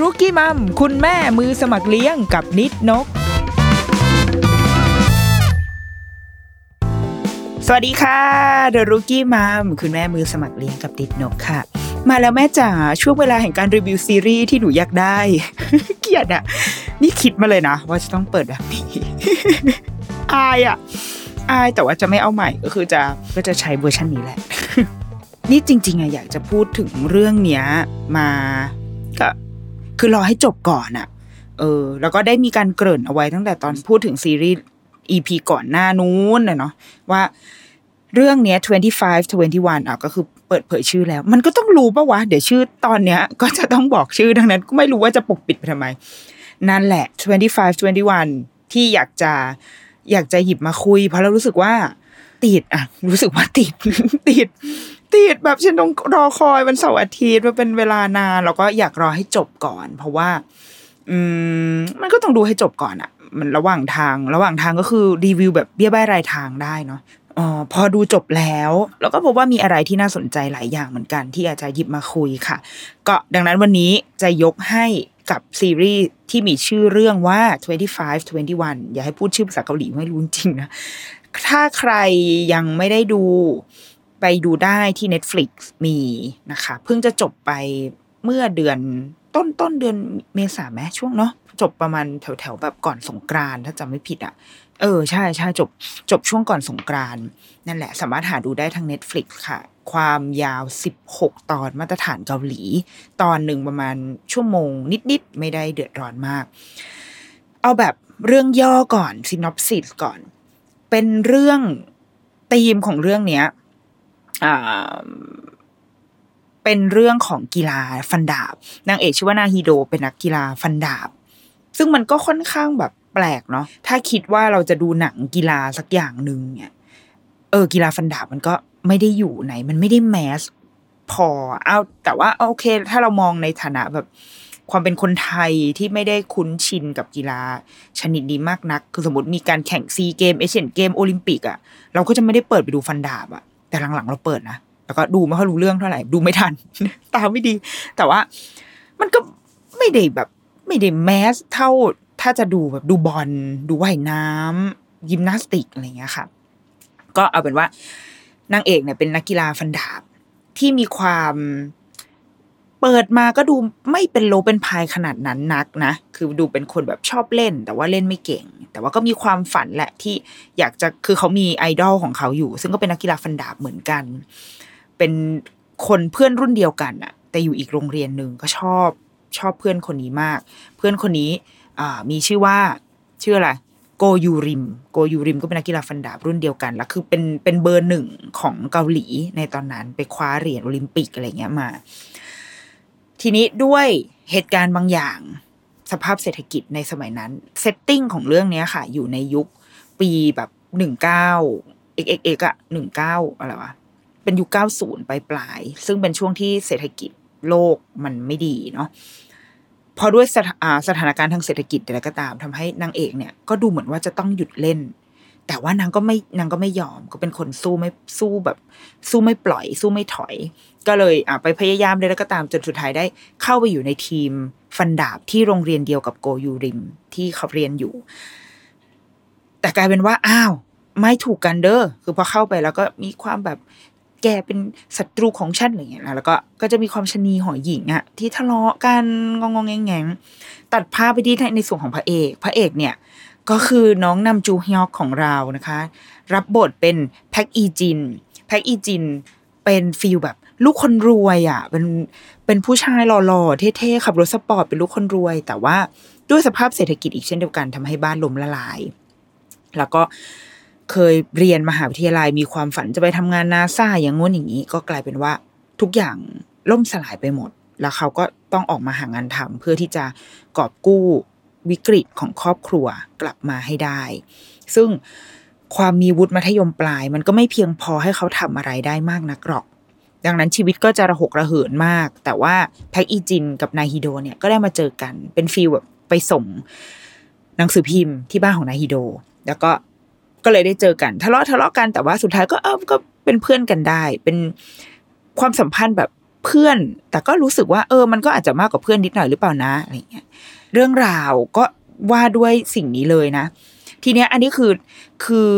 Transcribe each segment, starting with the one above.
รุกี้มัมคุณแม่มือสมัครเลี้ยงกับนิดนก สวัสดีค่ะเดอะรุกี้มัมคุณแม่มือสมัครเลี้ยงกับนิดนกค่ะ มาแล้วแม่จ๋าช่วงเวลาแห่งการรีวิวซีรีส์ที่หนูอยากได้ เกลียดอะนี่คิดมาเลยนะ ว่าจะต้องเปิดแบบนี้อายอะอายแต่ว่าจะไม่เอาใหม่ก็คือจะก็จะใช้เวอร์ชันนี้แหละนี่จริงๆอะอยากจะพูดถึงเรื่องเนี้ยมา คือรอให้จบก่อนอะเออ แล้วก็ได้มีการเกริ่นเอาไว้ตั้งแต่ตอนพูดถึงซีรีส์ EP ก่อนหน้านู้นนะเนาะว่าเรื่องเนี้ย25 21อะก็คือเปิดเผยชื่อแล้ว มันก็ต้องรู้ปะวะ เดี๋ยวชื่อตอนเนี้ย ก็จะต้องบอกชื่อดังนั้นก็ไม่รู้ว่าจะปกปิดไปทำไม นั่นแหละ 25 21 ที่อยากจะอยากจะหยิบมาคุย เพราะเรารู้สึกว่าติดอะ รู้สึกว่าติดติด ติดแบบฉันต้องรอคอยวันเสาร์อาทิตย์มาเป็นเวลานานแล้วก็อยากรอให้จบก่อน เพราะว่า อืม มันก็ต้องดูให้จบก่อนอะมันระหว่างทาง ระหว่างทางก็คือรีวิวแบบเบี้ยใบรายทางได้เนาะออพอดูจบแล้ว แล้วก็พบว่ามีอะไรที่น่าสนใจหลายอย่างเหมือนกันที่อากจะหยิบมาคุยค่ะ ก็ดังนั้นวันนี้จะยกให้กับซีรีส์ที่มีชื่อเรื่องว่า 25 21 อย่าให้พูดชื่อภาษาเกาหลีไม่รู้จริงนะ ถ้าใครยังไม่ได้ดู ไปดูได้ที่ Netflix มีนะคะ เพิ่งจะจบไปเมื่อเดือนต้นต้นเดือนเมษาไหมช่วงเนาะจบประมาณแถวแถวแบบก่อนสงกรานถ้าจำไม่ผิดอะ่ะ เออใช่ใช่จบจบช่วงก่อนสงกรานนั่นแหละ สามารถหาดูได้ทาง Netflix ค่ะ ความยาว 16 ตอนมาตรฐานเกาหลี ตอนหนึ่งประมาณชั่วโมง นิด ๆ ไม่ได้เดือดร้อนมาก เอาแบบเรื่องย่อก่อน synopsis ก่อน เป็นเรื่องธีมของเรื่องเนี้ย เป็นเรื่องของกีฬาฟันดาบนางเอกชื่อว่านาฮิโดเป็นนักกีฬาฟันดาบ ซึ่งมันก็ค่อนข้างแบบแปลกเนาะถ้าคิดว่าเราจะดูหนังกีฬาสักอย่างหนึ่งเนี่ย เออ กีฬาฟันดาบมันก็ไม่ได้อยู่ไหน มันไม่ได้แมสพอเอาแต่ว่าโอเค ถ้าเรามองในฐานะแบบความเป็นคนไทยที่ไม่ได้คุ้นชินกับกีฬาชนิดนี้มากนัก คือสมมติมีการแข่งซีเกมเอเชียนเกมโอลิมปิกอะเราก็จะไม่ได้เปิดไปดูฟันดาบอะ แต่หลังๆเราเปิดนะแล้วก็ดูไม่ค่อยรู้เรื่องเท่าไหร่ ดูไม่ทัน ตามไม่ดี แต่ว่ามันก็ไม่ได้แบบ ไม่ได้แมสเท่าถ้าจะดูแบบดูบอลดูว่ายน้ำยิมนาสติกอะไรอย่างเงี้ยค่ะ ก็เอาเป็นว่านางเอกเนี่ยเป็นนักกีฬาฟันดาบที่มีความ เปิดมาก็ดูไม่เป็นโลเป็นพายขนาดนั้นนักนะ คือดูเป็นคนแบบชอบเล่น แต่ว่าเล่นไม่เก่ง แต่ว่าก็มีความฝันแหละที่อยากจะคือเขามีไอดอลของเขาอยู่ ซึ่งก็เป็นนักกีฬาฟันดาบเหมือนกัน เป็นคนเพื่อนรุ่นเดียวกันอะแต่อยู่อีกโรงเรียนหนึ่งก็ชอบชอบเพื่อนคนนี้มาก เพื่อนคนนี้มีชื่อว่าชื่ออะไรโกยูริม โกยูริมก็เป็นนักกีฬาฟันดาบรุ่นเดียวกัน แล้วคือเป็นเป็นเบอร์หนึ่งของเกาหลีในตอนนั้นไปคว้าเหรียญโอลิมปิกอะไรเงี้ยมา ทีนี้ด้วยเหตุการณ์บางอย่าง สภาพเศรษฐกิจในสมัยนั้น setting ของเรื่องนี้ค่ะ อยู่ในยุคปีแบบหนึ่งเก้าเอกเอกเอกอะหนึ่งเก้าอะไรวะเป็นยุคเก้าศูนย์ปลายปลายซึ่งเป็นช่วงที่เศรษฐกิจโลกมันไม่ดีเนาะพอด้วยสถาอ่าสถานการณ์ทางเศรษฐกิจอะไรก็ตามทำให้นางเอกเนี่ยก็ดูเหมือนว่าจะต้องหยุดเล่น แต่ว่านางก็ไม่นางก็ไม่ยอมก็เป็นคนสู้ไม่สู้แบบ สู้ไม่ปล่อย สู้ไม่ถอย ก็เลยอะไปพยายามเลยแล้วก็ตามจนสุดท้ายได้เข้าไปอยู่ในทีมฟันดาบที่โรงเรียนเดียวกับโกยูริมที่เขาเรียนอยู่ แต่กลายเป็นว่าอ้าวไม่ถูกกันเด้อคือพอเข้าไปแล้วก็มีความแบบแกเป็นศัตรูของฉันอะไรเงี้ยนะแล้วก็ก็จะมีความชนีหอยหญิงอะที่ทะเลาะกันงองงงแงงตัดภาพไปที่ในส่วนของพระเอก พระเอกเนี่ย ก็คือน้องนำจูฮยอกของเรานะคะ รับบทเป็นแพ็กอีจินแพ็กอีจินเป็นฟิลแบบลูกคนรวยอะ่ะเป็นเป็นผู้ชายหล่อๆเท่ๆขับรถสปอร์ตเป็นลูกคนรวย แต่ว่าด้วยสภาพเศรษฐกิจอีกเช่นเดียวกันทำให้บ้านล้มละลาย แล้วก็เคยเรียนมหาวิทยาลัยมีความฝันจะไปทำงานนาซาอย่างงู้นอย่างนี้ก็กลายเป็นว่าทุกอย่างล่มสลายไปหมด แล้วเขาก็ต้องออกมาหางานทำเพื่อที่จะกอบกู้ วิกฤตของครอบครัวกลับมาให้ได้ ซึ่งความมีวุฒิมัธยมปลาย มันก็ไม่เพียงพอให้เขาทำอะไรได้มากนักหรอก ดังนั้นชีวิตก็จะระหกระเหินมาก แต่ว่าแพ็กอีจินกับนายฮิโดเนี่ยก็ได้มาเจอกันเป็นฟีลแบบไปส่งหนังสือพิมพ์ที่บ้านของนายฮิโด แล้วก็ก็เลยได้เจอกันทะเลาะทะเลาะกันแต่ว่าสุดท้ายก็เออก็เป็นเพื่อนกันได้ เป็นความสัมพันธ์แบบเพื่อน แต่ก็รู้สึกว่า เออ มันก็อาจจะมากกว่าเพื่อนนิดหน่อยหรือเปล่านะอะไรเงี้ย เรื่องราวก็ว่าด้วยสิ่งนี้เลยนะ ทีเนี้ยอันนี้คือคือ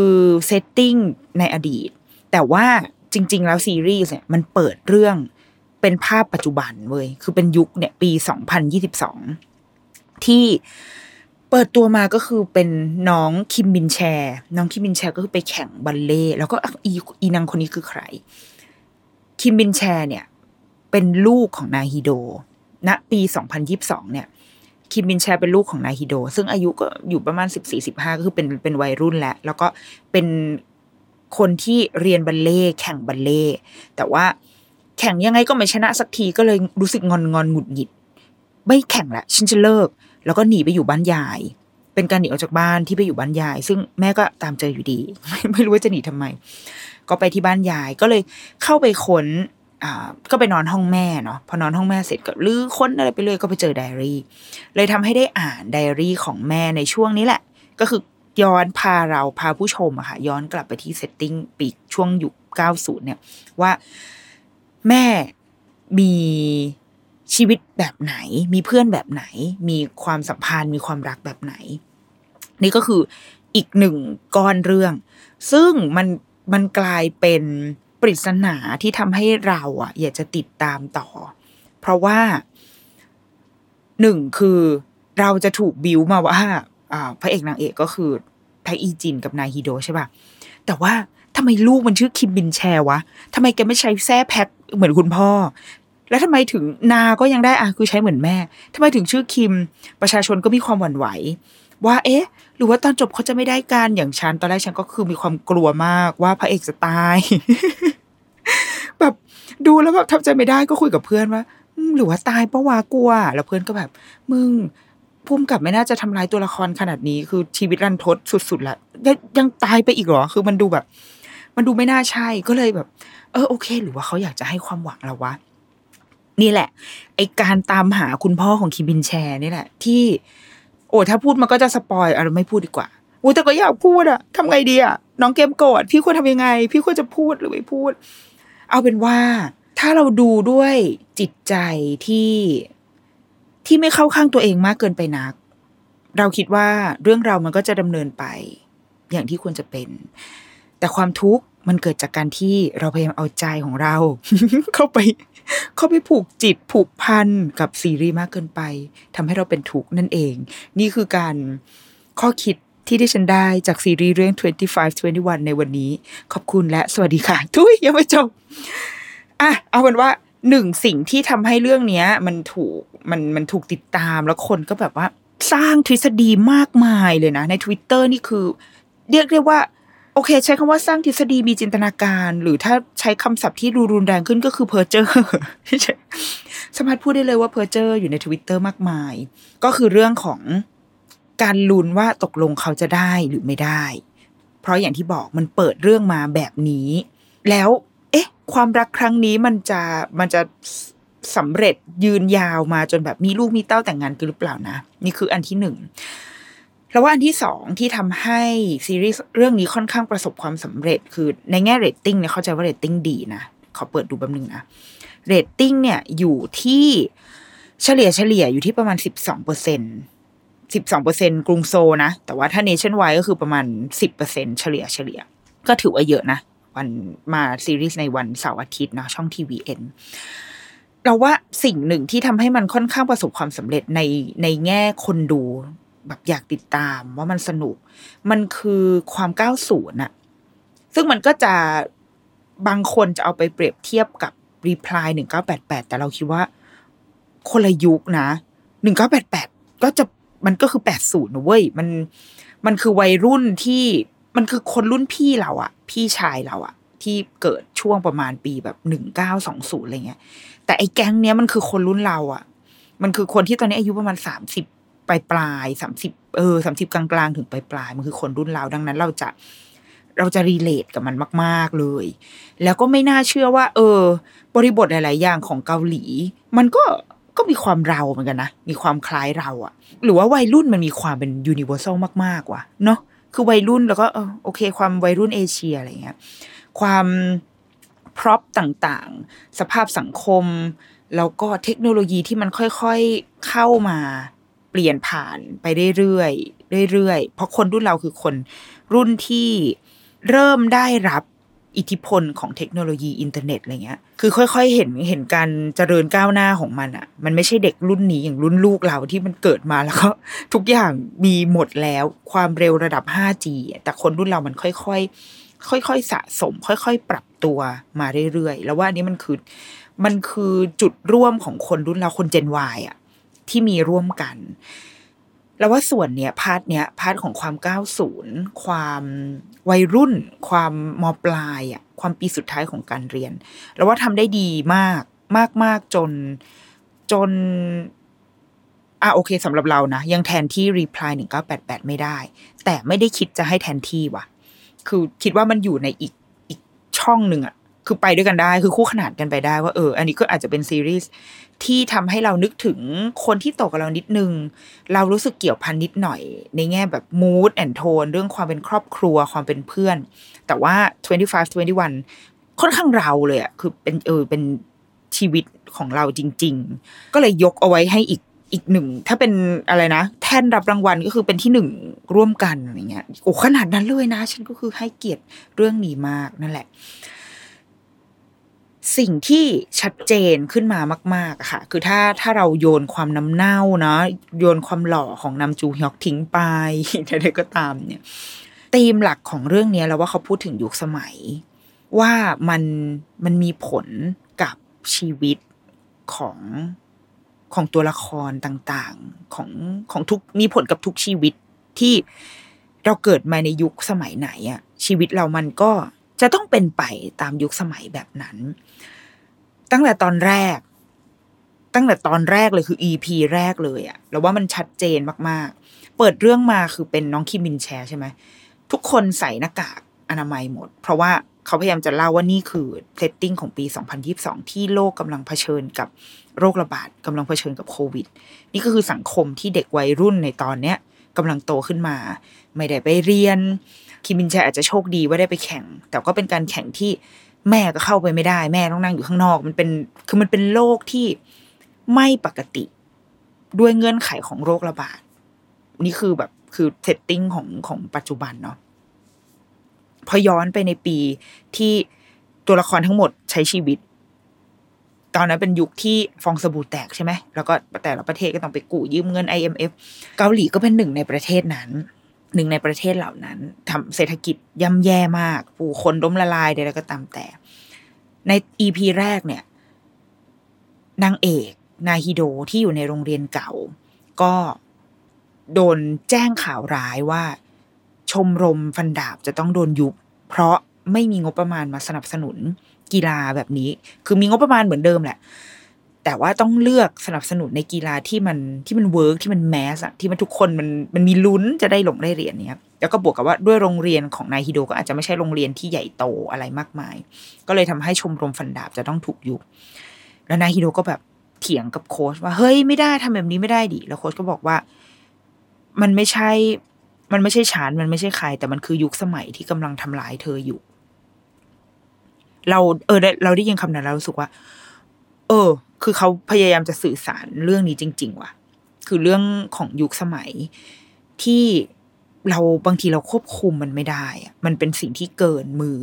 setting ในอดีต แต่ว่าจริง ๆ แล้วซีรีส์เนี่ยมันเปิดเรื่องเป็นภาพปัจจุบันเว้ยคือเป็นยุคเนี่ยปี2022ที่เปิดตัวมาก็คือเป็นน้องคิมบินแชร์น้องคิมบินแชร์ก็คือไปแข่งบัลเล่แล้วก็อีอีนางคนนี้คือใคร คิมบินแชร์เนี่ย เป็นลูกของนาฮีโดณปี2022เนี่ย คิมบินแชร์เป็นลูกของนายฮิโด ซึ่งอายุก็อยู่ประมาณ14-15ก็คือเป็นเป็นวัยรุ่นแล้ว แล้วก็เป็นคนที่เรียนบัลเล่แข่งบัลเล่แต่ว่าแข่งยังไงก็ไม่ชนะสักทีก็เลยรู้สึกงอนงอนหงุดหงิด ไม่แข่งละฉันจะเลิก แล้วก็หนีไปอยู่บ้านยาย เป็นการหนีออกจากบ้านที่ไปอยู่บ้านยาย ซึ่งแม่ก็ตามเจออยู่ดี ไม่ไม่รู้ว่าจะหนีทำไม ก็ไปที่บ้านยายก็เลยเข้าไปค้น ก็ไปนอนห้องแม่เนาะพอนอนห้องแม่เสร็จก็ลื้อค้นอะไรไปเลยก็ไปเจอไดอารี่ เลยทำให้ได้อ่านไดอารี่ของแม่ในช่วงนี้แหละ ก็คือย้อนพาเราพาผู้ชมอะค่ะ ย้อนกลับไปที่เซตติ้งปีช่วงยุค90เนี่ย ว่าแม่มีชีวิตแบบไหน มีเพื่อนแบบไหน มีความสัมพันธ์มีความรักแบบไหน นี่ก็คืออีกหนึ่งก้อนเรื่อง ซึ่งมันมันกลายเป็น ปริศนาที่ทำให้เราอะอยากจะติดตามต่อ เพราะว่าหนึ่งคือเราจะถูกบิวมาว่าพระเอกนางเอกก็คือแพ็กอีจินกับนายฮิโดใช่ป่ะแต่ว่าทำไมลูกมันชื่อคิมบินแชร์วะทำไมแกไม่ใช้แซ่แพ็กเหมือนคุณพ่อ แล้วทำไมถึงนาก็ยังได้อะคือใช้เหมือนแม่ทำไมถึงชื่อคิม ประชาชนก็มีความหวั่นไหว ว่า เอ๊ะ หรือว่าตอนจบเขาจะไม่ได้การอย่างฉัน ตอนแรกฉันก็คือมีความกลัวมากว่าพระเอกจะตาย แบบดูแล้วแบบทำใจไม่ได้ก็คุยกับเพื่อนว่าหรือว่าตายปะวะกลัว แล้วเพื่อนก็แบบ มึงพุ่มกับไม่น่าจะทำร้ายตัวละครขนาดนี้ คือชีวิตรันทดสุดๆละยังยังตายไปอีกเหรอ คือมันดูแบบ มันดูไม่น่าใช่ก็เลยแบบ เออโอเค หรือว่าเขาอยากจะให้ความหวังเราวะนี่แหละ ไอการตามหาคุณพ่อของคิมบินแชร์นี่แหละ ที่ โอ้ถ้าพูดมันก็จะสปอยอะไรไม่พูดดีกว่าโอ้แต่ก็อยากพูดอะทำไงดีอะน้องเกมโกรธพี่ควรทำยังไง พี่ควรจะพูดหรือไม่พูด เอาเป็นว่า ถ้าเราดูด้วยจิตใจที่ที่ไม่เข้าข้างตัวเองมากเกินไปนัก เราคิดว่าเรื่องเรามันก็จะดำเนินไป อย่างที่ควรจะเป็น แต่ความทุกข์มันเกิดจากการที่เราพยายามเอาใจของเรา เข้าไป เขาไปผูกจิตผูกพันกับซีรีส์มากเกินไปทำให้เราเป็นทุกข์นั่นเอง นี่คือการข้อคิดที่ได้ฉันได้จากซีรีส์เรื่อง 25 21 ในวันนี้ ขอบคุณและสวัสดีค่ะ ถุยยังไม่จบอะเอาเป็นว่าหนึ่งสิ่งที่ทำให้เรื่องเนี้ยมันถูกมันมันถูกติดตามแล้วคนก็แบบว่า สร้างทฤษฎีมากมายเลยนะ ใน Twitter นี่คือ เรียกได้ว่า โอเค ใช้คำว่าสร้างทฤษฎีมีจินตนาการ หรือถ้าใช้คำศัพท์ที่ดูรุนแรงขึ้นก็คือเพอร์เจอร์สามารถพูดได้เลยว่าเพอร์เจอร์อยู่ในทวิตเตอร์มากมาย ก็คือเรื่องของการลุ้นว่าตกลงเขาจะได้หรือไม่ได้ เพราะอย่างที่บอกมันเปิดเรื่องมาแบบนี้ แล้ว เอ๊ะ ความรักครั้งนี้มันจะมันจะสำเร็จยืนยาวมาจนแบบมีลูกมีเต้าแต่งงานกันหรือเปล่านะ นี่คืออันที่หนึ่ง แล้วว่าอันที่สองที่ทำให้ซีรีส์เรื่องนี้ค่อนข้างประสบความสำเร็จ คือในแง่เรตติ้งเนี่ยเข้าใจว่าเรตติ้งดีนะขอเปิดดูแป๊บนึงนะเรตติ้งเนี่ยอยู่ที่เฉลี่ยเฉลี่ยอยู่ที่ประมาณสิบสองเปอร์เซ็นต์สิบสองเปอร์เซ็นต์กรุงโซลนะ แต่ว่าถ้า nationwide ก็คือประมาณสิบเปอร์เซ็นต์เฉลี่ยเฉลี่ย ก็ถือว่าเยอะนะ วันมาซีรีส์ในวันเสาร์อาทิตย์เนาะช่อง tvN เราว่าสิ่งหนึ่งที่ทำให้มันค่อนข้างประสบความสำเร็จในในแง่คนดู แบบอยากติดตามว่ามันสนุก มันคือความก้าวสูนอะซึ่งมันก็จะบางคนจะเอาไปเปรียบเทียบกับรีプライหนึ่งเก้าแปดแปดแต่เราคิดว่า คนละยุคนะหนึ่งเก้าแปดแปดก็จะมันก็คือแปดศูนย์นะเว้ยมันมันคือวัยรุ่นที่มันคือคนรุ่นพี่เราอะพี่ชายเราอะที่เกิดช่วงประมาณปีแบบหนึ่งเก้าสองศูนย์อะไรเงี้ย แต่ไอ้แก๊งเนี้ยมันคือคนรุ่นเราอะมันคือคนที่ตอนนี้อายุประมาณสามสิบ ปลายปลายสามสิบเออสามสิบกลางๆ ถึงปลายปลายมันคือคนรุ่นเราดังนั้น เราจะเราจะ relate กับมันมาก ๆเลย แล้วก็ไม่น่าเชื่อว่า เออ บริบทหลาย ๆ อย่างของเกาหลี มันก็ก็มีความเราเหมือนกันนะ มีความคล้ายเราอะหรือว่าวัยรุ่นมันมีความเป็น universal มากๆว่ะเนาะคือวัยรุ่นแล้วก็เออโอเค ความวัยรุ่นเอเชียอะไรเงี้ยความ prop ต่างๆ สภาพสังคม แล้วก็เทคโนโลยีที่มันค่อยๆเข้ามา เปลี่ยนผ่านไปเรื่อยๆเรื่อยๆเพราะคนรุ่นเราคือคนรุ่นที่เริ่มได้รับอิทธิพลของเทคโนโลยีอินเทอร์เน็ตอะไรเงี้ย คือค่อย ๆ เห็นเห็นการเจริญก้าวหน้าของมันอะ่ะ มันไม่ใช่เด็กรุ่นนี้อย่างรุ่นลูกเราที่มันเกิดมาแล้วก็ทุกอย่างมีหมดแล้วความเร็วระดับ 5G แต่คนรุ่นเรามันค่อยๆ ค่อยๆ สะสม ค่อย ๆ ปรับตัวมาเรื่อยๆ แล้วว่าอันนี้มันคือมันคือจุดร่วมของคนรุ่นเราคนเจน Y อะ ที่มีร่วมกัน แล้วว่าส่วนเนี้ย part เนี้ย part ของความเก้าศูนย์ความวัยรุ่น ความม.ปลายอะความปีสุดท้ายของการเรียน แล้วว่าทำได้ดีมากมากมากจนจนอะโอเคสำหรับเรานะ ยังแทนที่ Reply หนึ่งเก้าแปดแปดไม่ได้ แต่ไม่ได้คิดจะให้แทนที่ว่ะ คือคิดว่ามันอยู่ในอีกอีกช่องหนึ่งอะคือไปด้วยกันได้ คือคู่ขนานกันไปได้ว่าเออ อันนี้ก็อาจจะเป็นซีรีส์ ที่ทำให้เรานึกถึงคนที่ตกับเรานิดนึง เรารู้สึกเกี่ยวพันนิดหน่อย ในแง่แบบ mood and tone เรื่องความเป็นครอบครัวความเป็นเพื่อน แต่ว่า 25 21 ค่อนข้างเราเลยอะคือเป็นเออเป็นชีวิตของเราจริง ๆ ก็เลยยกเอาไว้ให้อีกอีกหนึ่ง ถ้าเป็นอะไรนะ แท่นรับรางวัลก็คือเป็นที่หนึ่งร่วมกันอะไรเงี้ยโอ้ขนาดนั้นเลยนะ ฉันก็คือให้เกียรติเรื่องนี้มากนั่นแหละ สิ่งที่ชัดเจนขึ้นมามากๆอะค่ะ คือถ้าถ้าเราโยนความน้ำเน่าเนาะโยนความหล่อของนำจูฮยอกทิ้งไปใดๆก็ตามเนี่ยธีมหลักของเรื่องนี้แล้วว่าเขาพูดถึงยุคสมัย ว่ามันมันมีผลกับชีวิตของของตัวละครต่างๆ ของของทุกมีผลกับทุกชีวิตที่เราเกิดมาในยุคสมัยไหนอะชีวิตเรามันก็ จะต้องเป็นไปตามยุคสมัยแบบนั้น ตั้งแต่ตอนแรก ตั้งแต่ตอนแรกเลยคือ EP แรกเลยอะแล้วว่ามันชัดเจนมากๆ เปิดเรื่องมาคือเป็นน้องคิมมินแชร์ใช่ไหมทุกคนใส่หน้ากากอนามัยหมด เพราะว่าเขาพยายามจะเล่าว่านี่คือเซตติ้งของปี 2022 ที่โลกกำลังเผชิญกับโรคระบาดกำลังเผชิญกับโควิด นี่ก็คือสังคมที่เด็กวัยรุ่นในตอนเนี้ยกำลังโตขึ้นมา ไม่ได้ไปเรียน คิมมินแชอาจจะโชคดีว่าได้ไปแข่ง แต่ก็เป็นการแข่งที่แม่ก็เข้าไปไม่ได้ แม่ต้องนั่งอยู่ข้างนอก มันเป็นคือมันเป็นโรคที่ไม่ปกติ ด้วยเงื่อนไขของโรคระบาด นี่คือแบบคือเซตติ้งของของปัจจุบันเนาะพอย้อนไปในปีที่ตัวละครทั้งหมดใช้ชีวิต ตอนนั้นเป็นยุคที่ฟองสบู่แตกใช่ไหมแล้วก็แต่ละประเทศก็ต้องไปกู้ยืมเงิน IMF เกาหลีก็เป็นหนึ่งในประเทศนั้น หนึ่งในประเทศเหล่านั้นทำเศรษฐกิจย่ำแย่มาก ผู้คนล้มละลายใดๆก็ตามแต่ ในอีพีแรกเนี่ยนางเอกนาฮิโดที่อยู่ในโรงเรียนเก่า ก็โดนแจ้งข่าวร้ายว่า ชมรมฟันดาบจะต้องโดนยุบ เพราะไม่มีงบประมาณมาสนับสนุนกีฬาแบบนี้ คือมีงบประมาณเหมือนเดิมแหละ แต่ว่าต้องเลือกสนับสนุนในกีฬาที่มันที่มันเวิร์กที่มันแมสอะที่มันทุกคนมันมันมีลุ้นจะได้ลงได้เหรียญเนี้ยแล้วก็บวกกับว่าด้วยโรงเรียนของนายฮิโดก็อาจจะไม่ใช่โรงเรียนที่ใหญ่โตอะไรมากมาย ก็เลยทำให้ชมรมฟันดาบจะต้องถูกยุบแล้วนายฮิโดก็แบบเถียงกับโค้ชว่าเฮ้ยไม่ได้ทำแบบนี้ไม่ได้ดิแล้วโค้ชก็บอกว่า มันไม่ใช่ มันไม่ใช่ฉันมันไม่ใช่ใคร แต่มันคือยุคสมัยที่กำลังทำลายเธออยู่ เรา เออเราได้ยินคำนั้นเรารู้สึกว่า เออ คือเขาพยายามจะสื่อสารเรื่องนี้จริง ๆ ว่ะ คือเรื่องของยุคสมัยที่เราบางทีเราควบคุมมันไม่ได้อะมันเป็นสิ่งที่เกินมือ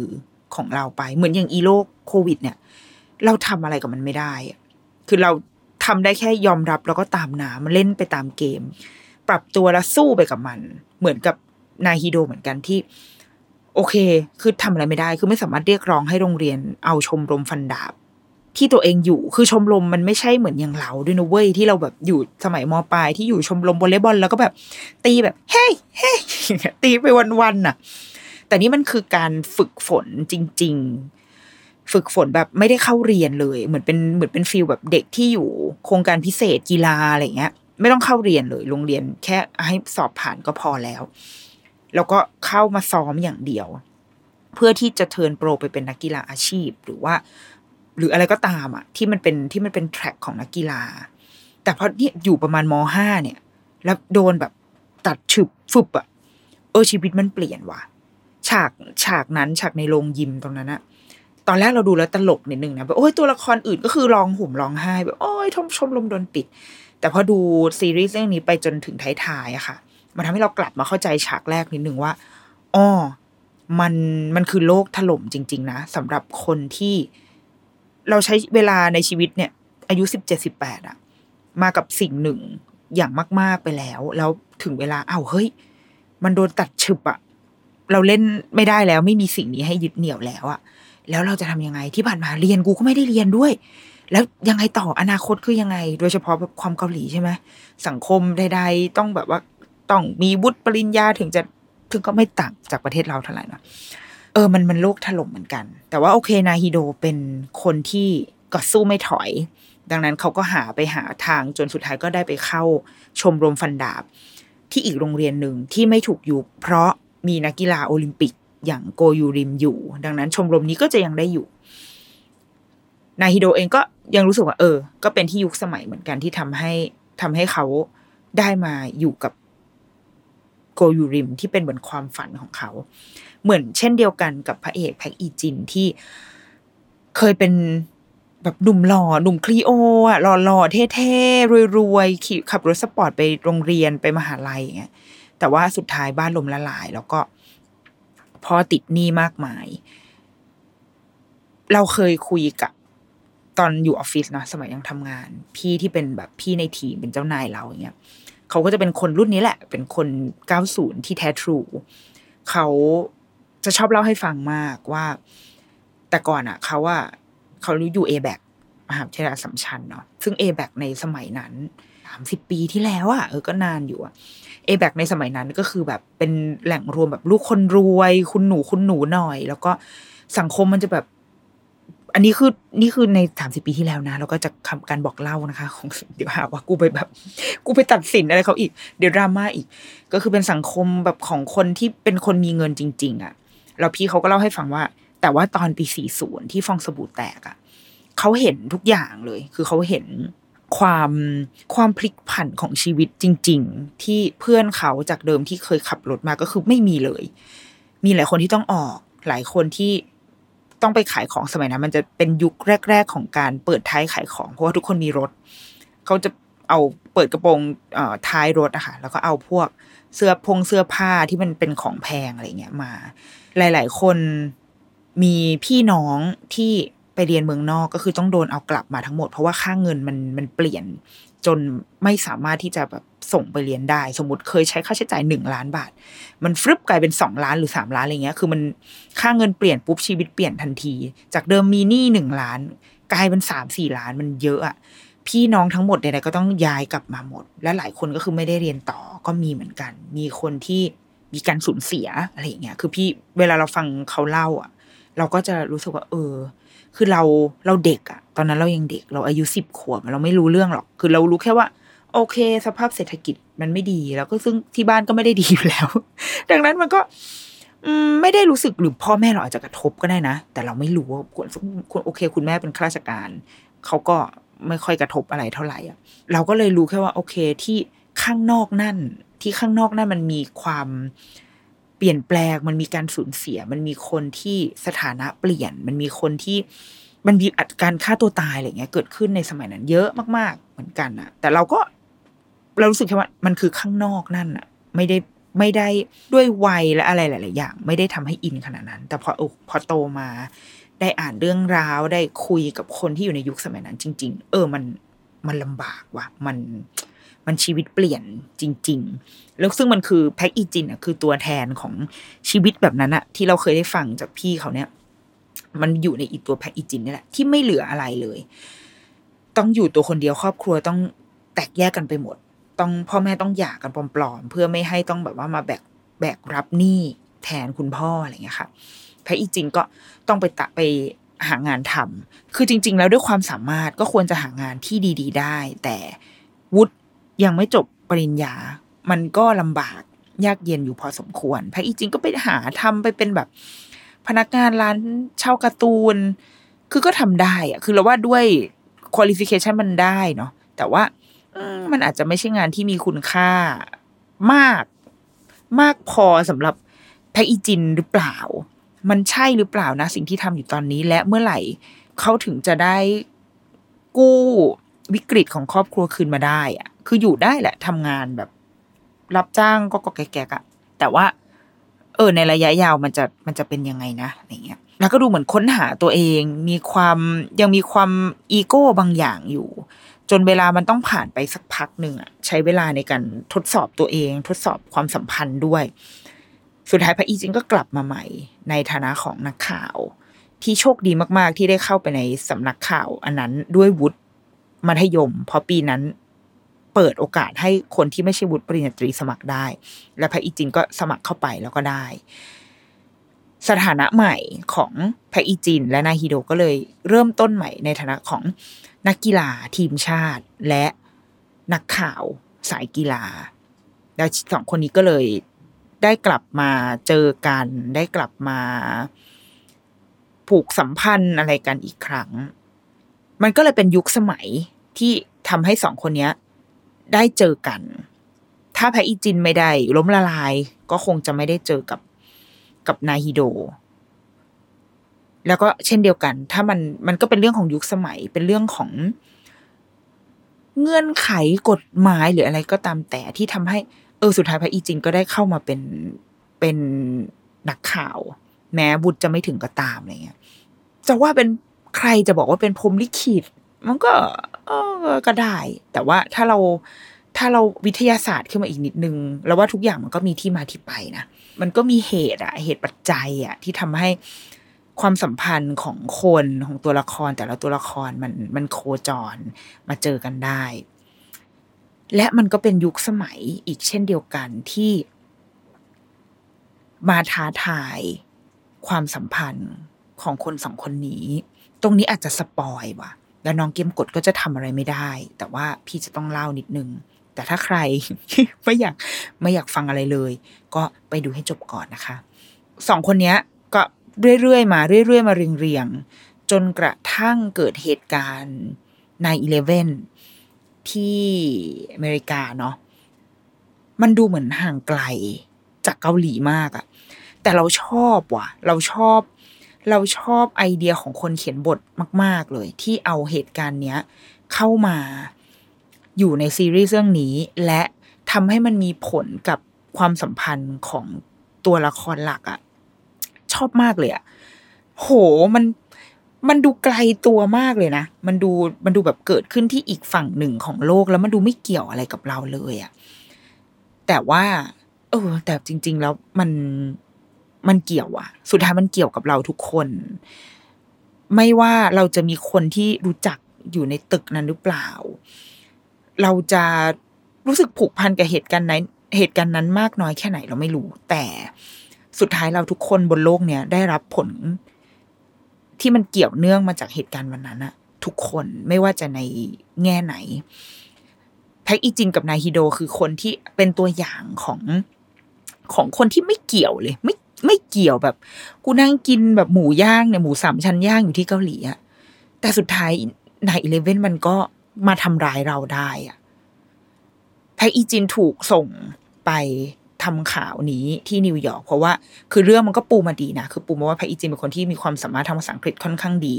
ของเราไป เหมือนอย่างอีโรคโควิด เนี่ย เราทำอะไรกับมันไม่ได้อะคือเราทำได้แค่ยอมรับแล้วก็ตามน้ำมันเล่นไปตามเกม ปรับตัวแล้วสู้ไปกับมัน เหมือนกับนาฮิโดเหมือนกันที่ โอเค คือทำอะไรไม่ได้ คือไม่สามารถเรียกร้องให้โรงเรียนเอาชมรมฟันดาบ ที่ตัวเองอยู่คือชมรมมันไม่ใช่เหมือนอย่างเราด้วยนะเว้ยที่เราแบบอยู่สมัยมปลายที่อยู่ชมรมวอลเลย์บอลแล้วก็แบบ ตีแบบ เฮ้ยเฮ้ยอย่างเงี้ยตีไปวันๆน่ะ แต่นี่มันคือการฝึกฝนจจริง ๆ ฝึกฝนแบบไม่ได้เข้าเรียนเลย เหมือนเป็นเหมือนเป็น feel แบบเด็กที่อยู่โครงการพิเศษกีฬาอะไรเงี้ย ไม่ต้องเข้าเรียนเลยโรงเรียนแค่ให้สอบผ่านก็พอแล้ว แล้วก็เข้ามาซ้อมอย่างเดียว เพื่อที่จะ turn pro ไปเป็นนักกีฬาอาชีพหรือว่า หรืออะไรก็ตามอะที่มันเป็นที่มันเป็น track ของนักกีฬา แต่พอเนี่ยอยู่ประมาณม.ห้าเนี่ย แล้วโดนแบบตัดฉึบฟึบอะเออชีวิตมันเปลี่ยนว่ะ ฉากฉากนั้นฉากในโรงยิมตรงนั้นอะตอนแรกเราดูแล้วตลกนิดนึงนะแบบโอ้ยตัวละครอื่นก็คือร้องห่มร้องไห้แบบโอ้ยชมชมรมโดนปิด แต่พอดูซีรีส์เรื่องนี้ไปจนถึงท้ายๆอะค่ะ มันทำให้เรากลับมาเข้าใจฉากแรกนิดนึงว่าอ๋อมันมันคือโลกถล่มจริง ๆ นะสำหรับคนที่ เราใช้เวลาในชีวิตเนี่ย อายุสิบเจ็ดสิบแปดอะมากับสิ่งหนึ่งอย่างมาก ๆไปแล้ว แล้วถึงเวลาอ้าวเฮ้ย มันโดนตัดฉึบอะเราเล่นไม่ได้แล้ว ไม่มีสิ่งนี้ให้ยึดเหนี่ยวแล้วอะแล้วเราจะทำยังไงที่ผ่านมาเรียนกูก็ไม่ได้เรียนด้วย แล้วยังไงต่ออนาคตคือยังไง โดยเฉพาะแบบความเกาหลีใช่ไหมสังคมใดๆต้องแบบว่าต้องมีวุฒิปริญญาถึงจะถึงก็ไม่ต่างจากประเทศเราเท่าไหร่นะ ออมันมันโลกถล่มเหมือนกัน แต่ว่าโอเคนาฮิโดเป็นคนที่ก็สู้ไม่ถอย ดังนั้นเขาก็หาไปหาทางจนสุดท้ายก็ได้ไปเข้าชมรมฟันดาบ ที่อีกโรงเรียนหนึ่งที่ไม่ถูกยุบเพราะมีนักกีฬาโอลิมปิกอย่างโกยูริมอยู่ ดังนั้นชมรมนี้ก็จะยังได้อยู่ นาฮิโดเองก็ยังรู้สึกว่าเออ ก็เป็นที่ยุคสมัยเหมือนกันที่ทำให้ทำให้เขาได้มาอยู่กับ โกยูริมที่เป็นเหมือนความฝันของเขา เหมือนเช่นเดียวกันกับพระเอกแพ็กอีจินที่เคยเป็นแบบหนุ่มหล่อหนุ่มคลีโออะหล่อหล่อเท่ๆรวยๆขี่ขับรถสปอร์ตไปโรงเรียนไปมหาลัยอย่างเงี้ยแต่ว่าสุดท้ายบ้านลมละลาย แล้วก็พอติดหนี้มากมาย เราเคยคุยกับตอนอยู่ออฟฟิศเนาะสมัยยังทำงาน พี่ที่เป็นแบบพี่ในทีมเป็นเจ้านายเราอย่างเงี้ย เขาก็จะเป็นคนรุ่นนี้แหละ เป็นคน 90 ที่แท้ทรูเขาจะชอบเล่าให้ฟังมากว่า แต่ก่อนอะเขาว่าเขารู้อยู่ a b a c มหาวิทยาลัยสัมชัญเนาะซึ่ง a b a c ในสมัยนั้นสามสิบปีที่แล้วอะเออก็นานอยู่อะ a b a c ในสมัยนั้นก็คือแบบเป็นแหล่งรวมแบบลูกคนรวย คุณหนูคุณหนูหน่อย แล้วก็สังคมมันจะแบบ อันนี้คือนี่คือในสามสิบปีที่แล้วนะแล้วก็จะคำการบอกเล่านะคะ ของเดี๋ยวหาว่ากูไปแบบ กูไปตัดสินอะไรเขาอีก เดี๋ยวดราม่าอีก ก็คือเป็นสังคมแบบของคนที่เป็นคนมีเงินจริง ๆอะแล้วพี่เขาก็เล่าให้ฟังว่า แต่ว่าตอนปีสี่ศูนย์ที่ฟองสบู่แตกอะเขาเห็นทุกอย่างเลย คือเขาเห็นความความพลิกผันของชีวิตจริง ๆ ที่เพื่อนเขาจากเดิมที่เคยขับรถมาก็คือไม่มีเลย มีหลายคนที่ต้องออก หลายคนที่ ต้องไปขายของสมัยนั้นมันจะเป็นยุคแรก ๆ ของการเปิดท้ายขายของ เพราะว่าทุกคนมีรถ เขาจะเอาเปิดกระโปรงท้ายรถอะค่ะแล้วก็เอาพวกเสื้อพงเสื้อผ้าที่มันเป็นของแพงอะไรเงี้ยมา หลาย ๆ คนมีพี่น้องที่ไปเรียนเมืองนอกก็คือต้องโดนเอากลับมาทั้งหมด เพราะว่าค่าเงินมันมันเปลี่ยนจนไม่สามารถที่จะแบบ ส่งไปเรียนได้ สมมติเคยใช้ค่าใช้จ่ายหนึ่งล้านบาท มันฟรึบกลายเป็นสองล้านหรือสามล้านอะไรเงี้ย คือมันค่าเงินเปลี่ยนปุ๊บชีวิตเปลี่ยนทันที จากเดิมมีหนี้หนึ่งล้าน กลายเป็นสามสี่ล้านมันเยอะอะพี่น้องทั้งหมดใดๆก็ต้องย้ายกลับมาหมด และหลายคนก็คือไม่ได้เรียนต่อก็มีเหมือนกัน มีคนที่มีการสูญเสียอะไรเงี้ย คือพี่เวลาเราฟังเขาเล่าอะ เราก็จะรู้สึกว่า เออ คือเราเราเด็กอะตอนนั้นเรายังเด็ก เราอายุสิบขวบเราไม่รู้เรื่องหรอก คือเรารู้แค่ว่า โอเค สภาพเศรษฐกิจมันไม่ดี แล้วก็ซึ่งที่บ้านก็ไม่ได้ดีอยู่แล้ว ดังนั้นมันก็ไม่ได้รู้สึกหรือพ่อแม่เราอาจจะกระทบก็ได้นะ แต่เราไม่รู้ว่าควรโอเค คุณแม่เป็นข้าราชการ เขาก็ไม่ค่อยกระทบอะไรเท่าไหร่อะ เราก็เลยรู้แค่ว่า โอเคที่ข้างนอกนั่น ที่ข้างนอกนั่นมันมีความเปลี่ยนแปลง มันมีการสูญเสีย มันมีคนที่สถานะเปลี่ยน มันมีคนที่มันมีอัดการฆ่าตัวตายอะไรเงี้ย เกิดขึ้นในสมัยนั้นเยอะมาก ๆ เหมือนกันอะแต่เราก็ เรารู้สึกแค่ว่ามันคือข้างนอกนั่นอะไม่ได้ไม่ได้ด้วยวัยและอะไรหลาย ๆ อย่าง ไม่ได้ทำให้อินขนาดนั้น แต่พอพอโตมา ได้อ่านเรื่องราวได้คุยกับคนที่อยู่ในยุคสมัยนั้น จริง ๆ เออมันมันลำบากว่ะมันมันชีวิตเปลี่ยนจริง ๆ แล้วซึ่งมันคือแพ็กอีจินอะคือตัวแทนของชีวิตแบบนั้นอะที่เราเคยได้ฟังจากพี่เขาเนี่ย มันอยู่ในอีตัวแพ็กอีจินนี่แหละที่ไม่เหลืออะไรเลย ต้องอยู่ตัวคนเดียวครอบครัวต้องแตกแยกกันไปหมด ต้องพ่อแม่ต้องหย่ากันปลอมๆเพื่อไม่ให้ต้องแบบว่ามาแบกแบกรับหนี้แทนคุณพ่ออะไรเงี้ยค่ะแพ็กอีจินก็ต้องไปตะไปหางานทำคือจริง ๆ แล้วด้วยความสามารถก็ควรจะหางานที่ดี ๆ ได้ แต่วุฒิยังไม่จบปริญญา มันก็ลำบากยากเย็นอยู่พอสมควรแพ็กอีจริงก็ไปหาทำไปเป็นแบบ พนักงานร้านเช่าการ์ตูน คือก็ทำได้อะคือเราว่าด้วยคุณลิฟิเคชันมันได้เนาะแต่ว่า มันอาจจะไม่ใช่งานที่มีคุณค่ามาก มากพอสำหรับแพอีจินหรือเปล่า มันใช่หรือเปล่านะ สิ่งที่ทำอยู่ตอนนี้และเมื่อไหร่เขาถึงจะได้กู้วิกฤตของครอบครัวคืนมาได้อะคืออยู่ได้แหละทำงานแบบ รับจ้างก็ก็แก่ๆอะแต่ว่า เออ ในระยะยาวมันจะมันจะเป็นยังไงนะอะไรเงี้ย แล้วก็ดูเหมือนค้นหาตัวเอง มีความยังมีความอีโก้บางอย่างอยู่ จนเวลามันต้องผ่านไปสักพักหนึ่งอะใช้เวลาในการทดสอบตัวเอง ทดสอบความสัมพันธ์ด้วย สุดท้ายพระอีจิงก็กลับมาใหม่ ในฐานะของนักข่าว ที่โชคดีมากๆ ที่ได้เข้าไปในสำนักข่าว อันนั้นด้วยวุฒิมัธยม เพราะปีนั้นเปิดโอกาสให้คนที่ไม่ใช่วุฒิปริญญาตรีสมัครได้ และพระอีจินก็สมัครเข้าไปแล้วก็ได้ สถานะใหม่ของพระอีจิน และนาฮิโดก็เลยเริ่มต้นใหม่ในฐานะของนักกีฬาทีมชาติ และนักข่าวสายกีฬา แล้วสองคนนี้ก็เลยได้กลับมาเจอกัน ได้กลับมาผูกสัมพันธ์อะไรกันอีกครั้ง มันก็เลยเป็นยุคสมัยที่ทำให้สองคนนี้ได้เจอกัน ถ้าแพอีจินไม่ได้ล้มละลายก็คงจะไม่ได้เจอกับ กับนาฮิโด แล้วก็เช่นเดียวกัน ถ้ามันมันก็เป็นเรื่องของยุคสมัย เป็นเรื่องของ เงื่อนไขกฎหมายหรืออะไรก็ตามแต่ที่ทำให้ เออสุดท้ายพระอีจินก็ได้เข้ามาเป็นเป็นนักข่าว แม้บุตรจะไม่ถึงก็ตามอะไรเงี้ยจะว่าเป็นใครจะบอกว่าเป็นพรมลิขิตมันก็เออก็ได้ แต่ว่าถ้าเราถ้าเราวิทยาศาสตร์ขึ้นมาอีกนิดนึง แล้วว่าทุกอย่างมันก็มีที่มาที่ไปนะ มันก็มีเหตุอะเหตุปัจจัยอะที่ทำให้ความสัมพันธ์ของคนของตัวละครแต่ละตัวละครมันมันโคจรมาเจอกันได้ และมันก็เป็นยุคสมัยอีกเช่นเดียวกันที่ มาท้าทายความสัมพันธ์ของคนสองคนนี้ ตรงนี้อาจจะสปอยว่ะ แล้วน้องเกมกดก็จะทำอะไรไม่ได้ แต่ว่าพี่จะต้องเล่านิดนึง แต่ถ้าใครไม่อยากไม่อยากฟังอะไรเลย ก็ไปดูให้จบก่อนนะคะสองคนนี้ก็เรื่อยๆมาเรื่อยๆมาเรียงๆจนกระทั่งเกิดเหตุการณ์ในอีเลเว่นที่อเมริกาเนาะมันดูเหมือนห่างไกลจากเกาหลีมากอะแต่เราชอบว่ะ เราชอบ เราชอบไอเดียของคนเขียนบทมาก ๆ เลย ที่เอาเหตุการณ์เนี้ย เข้ามา อยู่ในซีรีส์เรื่องนี้ และทำให้มันมีผลกับความสัมพันธ์ของตัวละครหลักอะชอบมากเลยอะโหมันมันดูไกลตัวมากเลยนะ มันดูมันดูแบบเกิดขึ้นที่อีกฝั่งหนึ่งของโลก แล้วมันดูไม่เกี่ยวอะไรกับเราเลยอะแต่ว่า เออ แต่จริง ๆ แล้วมันมันเกี่ยวอะสุดท้ายมันเกี่ยวกับเราทุกคน ไม่ว่าเราจะมีคนที่รู้จักอยู่ในตึกนั้นหรือเปล่า เราจะรู้สึกผูกพันกับเหตุการณ์นั้นเหตุการณ์นั้นมากน้อยแค่ไหนเราไม่รู้ แต่สุดท้ายเราทุกคนบนโลกเนี้ยได้รับผล ที่มันเกี่ยวเนื่องมาจากเหตุการณ์วันนั้นอะทุกคนไม่ว่าจะในแง่ไหนแพ็กอีจินกับนายฮิโดคือคนที่เป็นตัวอย่างของของคนที่ไม่เกี่ยวเลย ไม่ไม่เกี่ยวแบบ กูนั่งกินแบบหมูย่างเนี่ยหมูสามชั้นย่างอยู่ที่เกาหลีอะแต่สุดท้าย nine eleven มันก็ มาทำร้ายเราได้อะแพคอีจินถูกส่งไปทำข่าวนี้ที่นิวยอร์กเพราะว่าคือเรื่องมันก็ปูมาดีนะ คือปูมาว่าแพคอีจินเป็นคนที่มีความสามารถทางภาษาอังกฤษค่อนข้างดี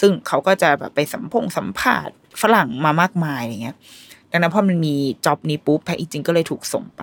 ซึ่งเขาก็จะแบบไปสัมพงสัมภาษณ์ฝรั่งมามากมายอย่างเงี้ย ดังนั้นพอมันมีจ็อบนี้ปุ๊บพระอีจินก็เลยถูกส่งไป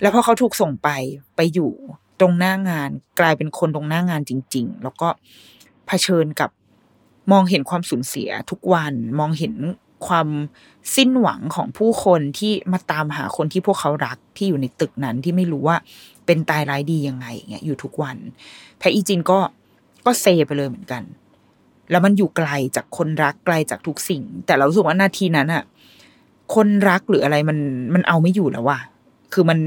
แล้วพอเขาถูกส่งไปไปอยู่ตรงหน้างานกลายเป็นคนตรงหน้างานจริง ๆ แล้วก็เผชิญกับมองเห็นความสูญเสียทุกวันมองเห็นความสิ้นหวังของผู้คนที่มาตามหาคนที่พวกเขารักที่อยู่ในตึกนั้นที่ไม่รู้ว่าเป็นตายร้ายดียังไงเงี้ยอยู่ทุกวัน แพอีจินก็ก็เซไปเลยเหมือนกัน แล้วมันอยู่ไกลจากคนรักไกลจากทุกสิ่ง แต่เราสึกว่านาทีนั้นอะคนรักหรืออะไรมันมันเอาไม่อยู่แล้วว่ะ คือมัน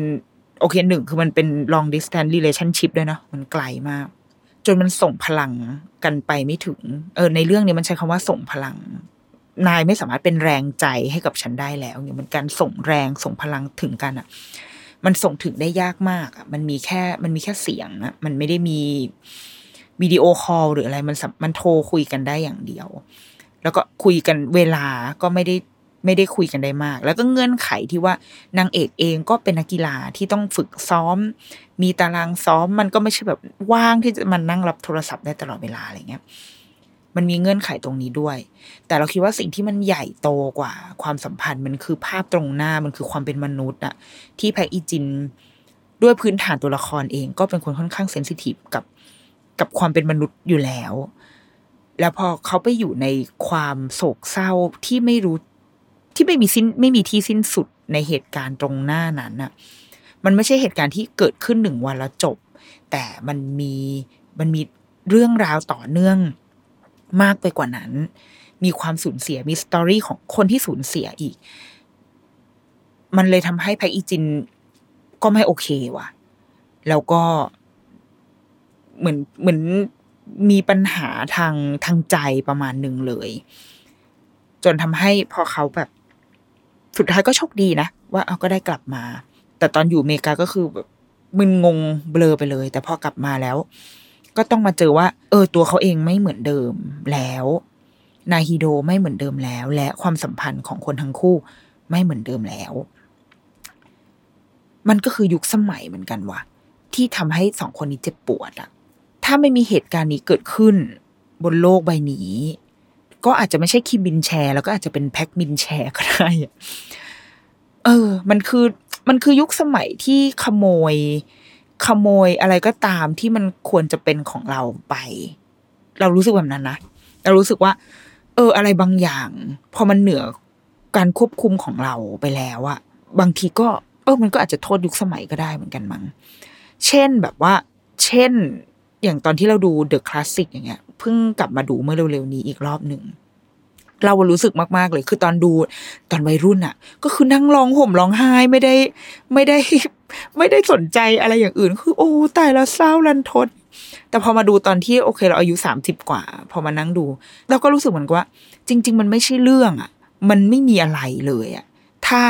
โอเคหนึ่งคือมันเป็น long distance relationship ด้วยเนาะมันไกลมาก จนมันส่งพลังกันไปไม่ถึง เออ ในเรื่องนี้มันใช้คำว่าส่งพลัง นายไม่สามารถเป็นแรงใจให้กับฉันได้แล้วเนี่ยมันการส่งแรงส่งพลังถึงกันอะ มันส่งถึงได้ยากมากอะมันมีแค่มันมีแค่เสียงอะมันไม่ได้มีวิดีโอคอลหรืออะไรมันมันโทรคุยกันได้อย่างเดียว แล้วก็คุยกันเวลาก็ไม่ได้ ไม่ได้คุยกันได้มาก แล้วก็เงื่อนไขที่ว่านางเอกเองก็เป็นนักกีฬาที่ต้องฝึกซ้อม มีตารางซ้อมมันก็ไม่ใช่แบบว่างที่จะมันนั่งรับโทรศัพท์ได้ตลอดเวลาอะไรเงี้ยมันมีเงื่อนไขตรงนี้ด้วย แต่เราคิดว่าสิ่งที่มันใหญ่โตกว่า ความสัมพันธ์มันคือภาพตรงหน้ามันคือความเป็นมนุษย์อะที่แพอีจินด้วยพื้นฐานตัวละครเองก็เป็นคนค่อนข้างเซนซิทีฟกับกับความเป็นมนุษย์อยู่แล้ว แล้วพอเขาไปอยู่ในความโศกเศร้าที่ไม่รู้ ที่ไม่มีสิ้นไม่มีที่สิ้นสุดในเหตุการณ์ตรงหน้านั้นน่ะมันไม่ใช่เหตุการณ์ที่เกิดขึ้นหนึ่งวันแล้วจบ แต่มันมีมันมีเรื่องราวต่อเนื่องมากไปกว่านั้น มีความสูญเสียมีสตอรี่ของคนที่สูญเสียอีก มันเลยทำให้แพอีจินก็ไม่โอเคว่ะ แล้วก็เหมือนเหมือนมีปัญหาทางทางใจประมาณหนึ่งเลย จนทำให้พอเขาแบบ สุดท้ายก็โชคดีนะ ว่าเอาก็ได้กลับมา แต่ตอนอยู่อเมริกาก็คือแบบมึนงงเบลอไปเลย แต่พอกลับมาแล้ว ก็ต้องมาเจอว่า เออตัวเขาเองไม่เหมือนเดิมแล้วนายฮิโดไม่เหมือนเดิมแล้ว และความสัมพันธ์ของคนทั้งคู่ไม่เหมือนเดิมแล้ว มันก็คือยุคสมัยเหมือนกันว่ะที่ทำให้สองคนนี้เจ็บปวดอะถ้าไม่มีเหตุการณ์นี้เกิดขึ้น บนโลกใบนี้ ก็อาจจะไม่ใช่คิมบินแชร์ แล้วก็อาจจะเป็นแพ็กบินแชร์ก็ได้เออ มันคือมันคือยุคสมัยที่ขโมย ขโมยอะไรก็ตามที่มันควรจะเป็นของเราไป เรารู้สึกแบบนั้นนะเรารู้สึกว่า เออ อะไรบางอย่าง พอมันเหนือการควบคุมของเราไปแล้วอะบางทีก็ เออ มันก็อาจจะโทษยุคสมัยก็ได้เหมือนกันมั้งเช่นแบบว่า เช่น อย่างตอนที่เราดูเดอะคลาสสิกอย่างเงี้ย เพิ่งกลับมาดูเมื่อเร็วๆนี้อีกรอบหนึ่งเรารู้สึกมากๆเลย คือตอนดูตอนวัยรุ่นอะก็คือนั่งร้องห่มร้องไห้ไม่ได้ไม่ได้ ไม่ได้สนใจอะไรอย่างอื่น คือ โอ้ตายแล้วเศร้ารันทด แต่พอมาดูตอนที่โอเค เราอายุสามสิบกว่า พอมานั่งดู เราก็รู้สึกเหมือนกับว่า จริง ๆ มันไม่ใช่เรื่องอะมันไม่มีอะไรเลยอะถ้า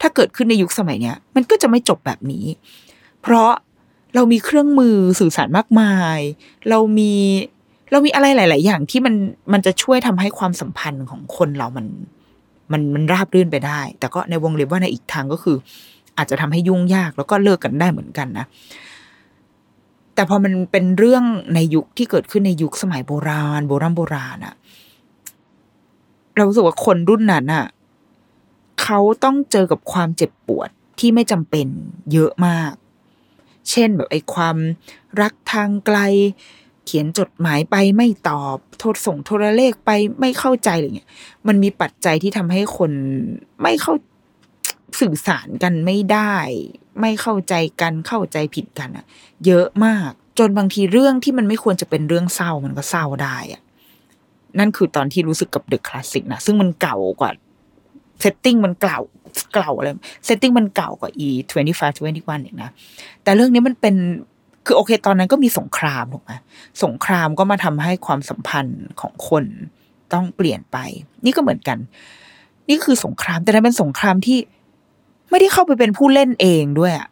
ถ้าเกิดขึ้นในยุคสมัยเนี้ย มันก็จะไม่จบแบบนี้ เพราะเรามีเครื่องมือสื่อสารมากมาย เรามี เรามีอะไรหลาย ๆ อย่างที่มันมันจะช่วยทำให้ความสัมพันธ์ของคนเรามัน มันมันราบรื่นไปได้ แต่ก็ในวงเล็บว่าในอีกทางก็คือ อาจจะทำให้ยุ่งยากแล้วก็เลิกกันได้เหมือนกันนะแต่พอมันเป็นเรื่องในยุคที่เกิดขึ้นในยุคสมัยโบราณ โบราณโบราณอะเราสึกว่าคนรุ่นนั้นอะเขาต้องเจอกับความเจ็บปวดที่ไม่จำเป็นเยอะมาก เช่นแบบไอ้ความรักทางไกล เขียนจดหมายไปไม่ตอบโทรส่งโทรเลขไปไม่เข้าใจอะไรเงี้ยมันมีปัจจัยที่ทำให้คนไม่เข้าสื่อสารกันไม่ได้ ไม่เข้าใจกันเข้าใจผิดกันอะเยอะมากจนบางทีเรื่องที่มันไม่ควรจะเป็นเรื่องเศร้ามันก็เศร้าได้อะนั่นคือตอนที่รู้สึกกับ The Classic นะซึ่งมันเก่ากว่าเซตติ้งมันเก่าเก่าอะไรเซตติ้งมันเก่ากว่า e twenty five twenty one อีกนะแต่เรื่องนี้มันเป็น คือโอเค ตอนนั้นก็มีสงครามถูกไหมสงครามก็มาทำให้ความสัมพันธ์ของคนต้องเปลี่ยนไป นี่ก็เหมือนกัน นี่คือสงครามแต่นั้นเป็นสงครามที่ไม่ได้เข้าไปเป็นผู้เล่นเองด้วยอะ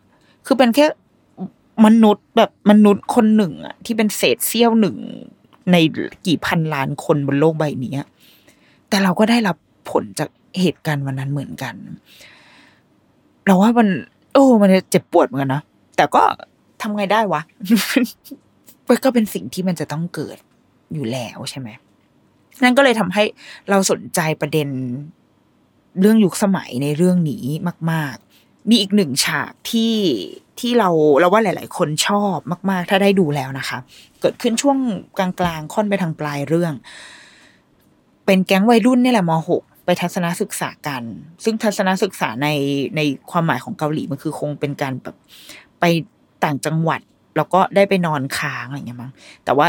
คือเป็นแค่มนุษย์แบบมนุษย์คนหนึ่งอะที่เป็นเศษเสี้ยวหนึ่งในกี่พันล้านคนบนโลกใบนี้แต่เราก็ได้รับผลจากเหตุการณ์วันนั้นเหมือนกัน เราว่ามัน โอ้มันเจ็บปวดเหมือนกันนะแต่ก็ ทำไงได้วะมันก็เป็นสิ่งที่มันจะต้องเกิดอยู่แล้วใช่ไหมนั่นก็เลยทำให้เราสนใจประเด็นเรื่องยุคสมัยในเรื่องนี้มาก ๆ มีอีกหนึ่งฉากที่ที่เราเราว่าหลาย ๆ คนชอบมาก ๆ ถ้าได้ดูแล้วนะคะ เกิดขึ้นช่วงกลางๆ ค่อนไปทางปลายเรื่อง เป็นแก๊งวัยรุ่นนี่แหละมหกไปทัศนศึกษากัน ซึ่งทัศนศึกษาในในความหมายของเกาหลีมันคือคงเป็นการแบบไป ต่างจังหวัด แล้วก็ได้ไปนอนค้างอะไรอย่างเงี้ยมั้งแต่ว่า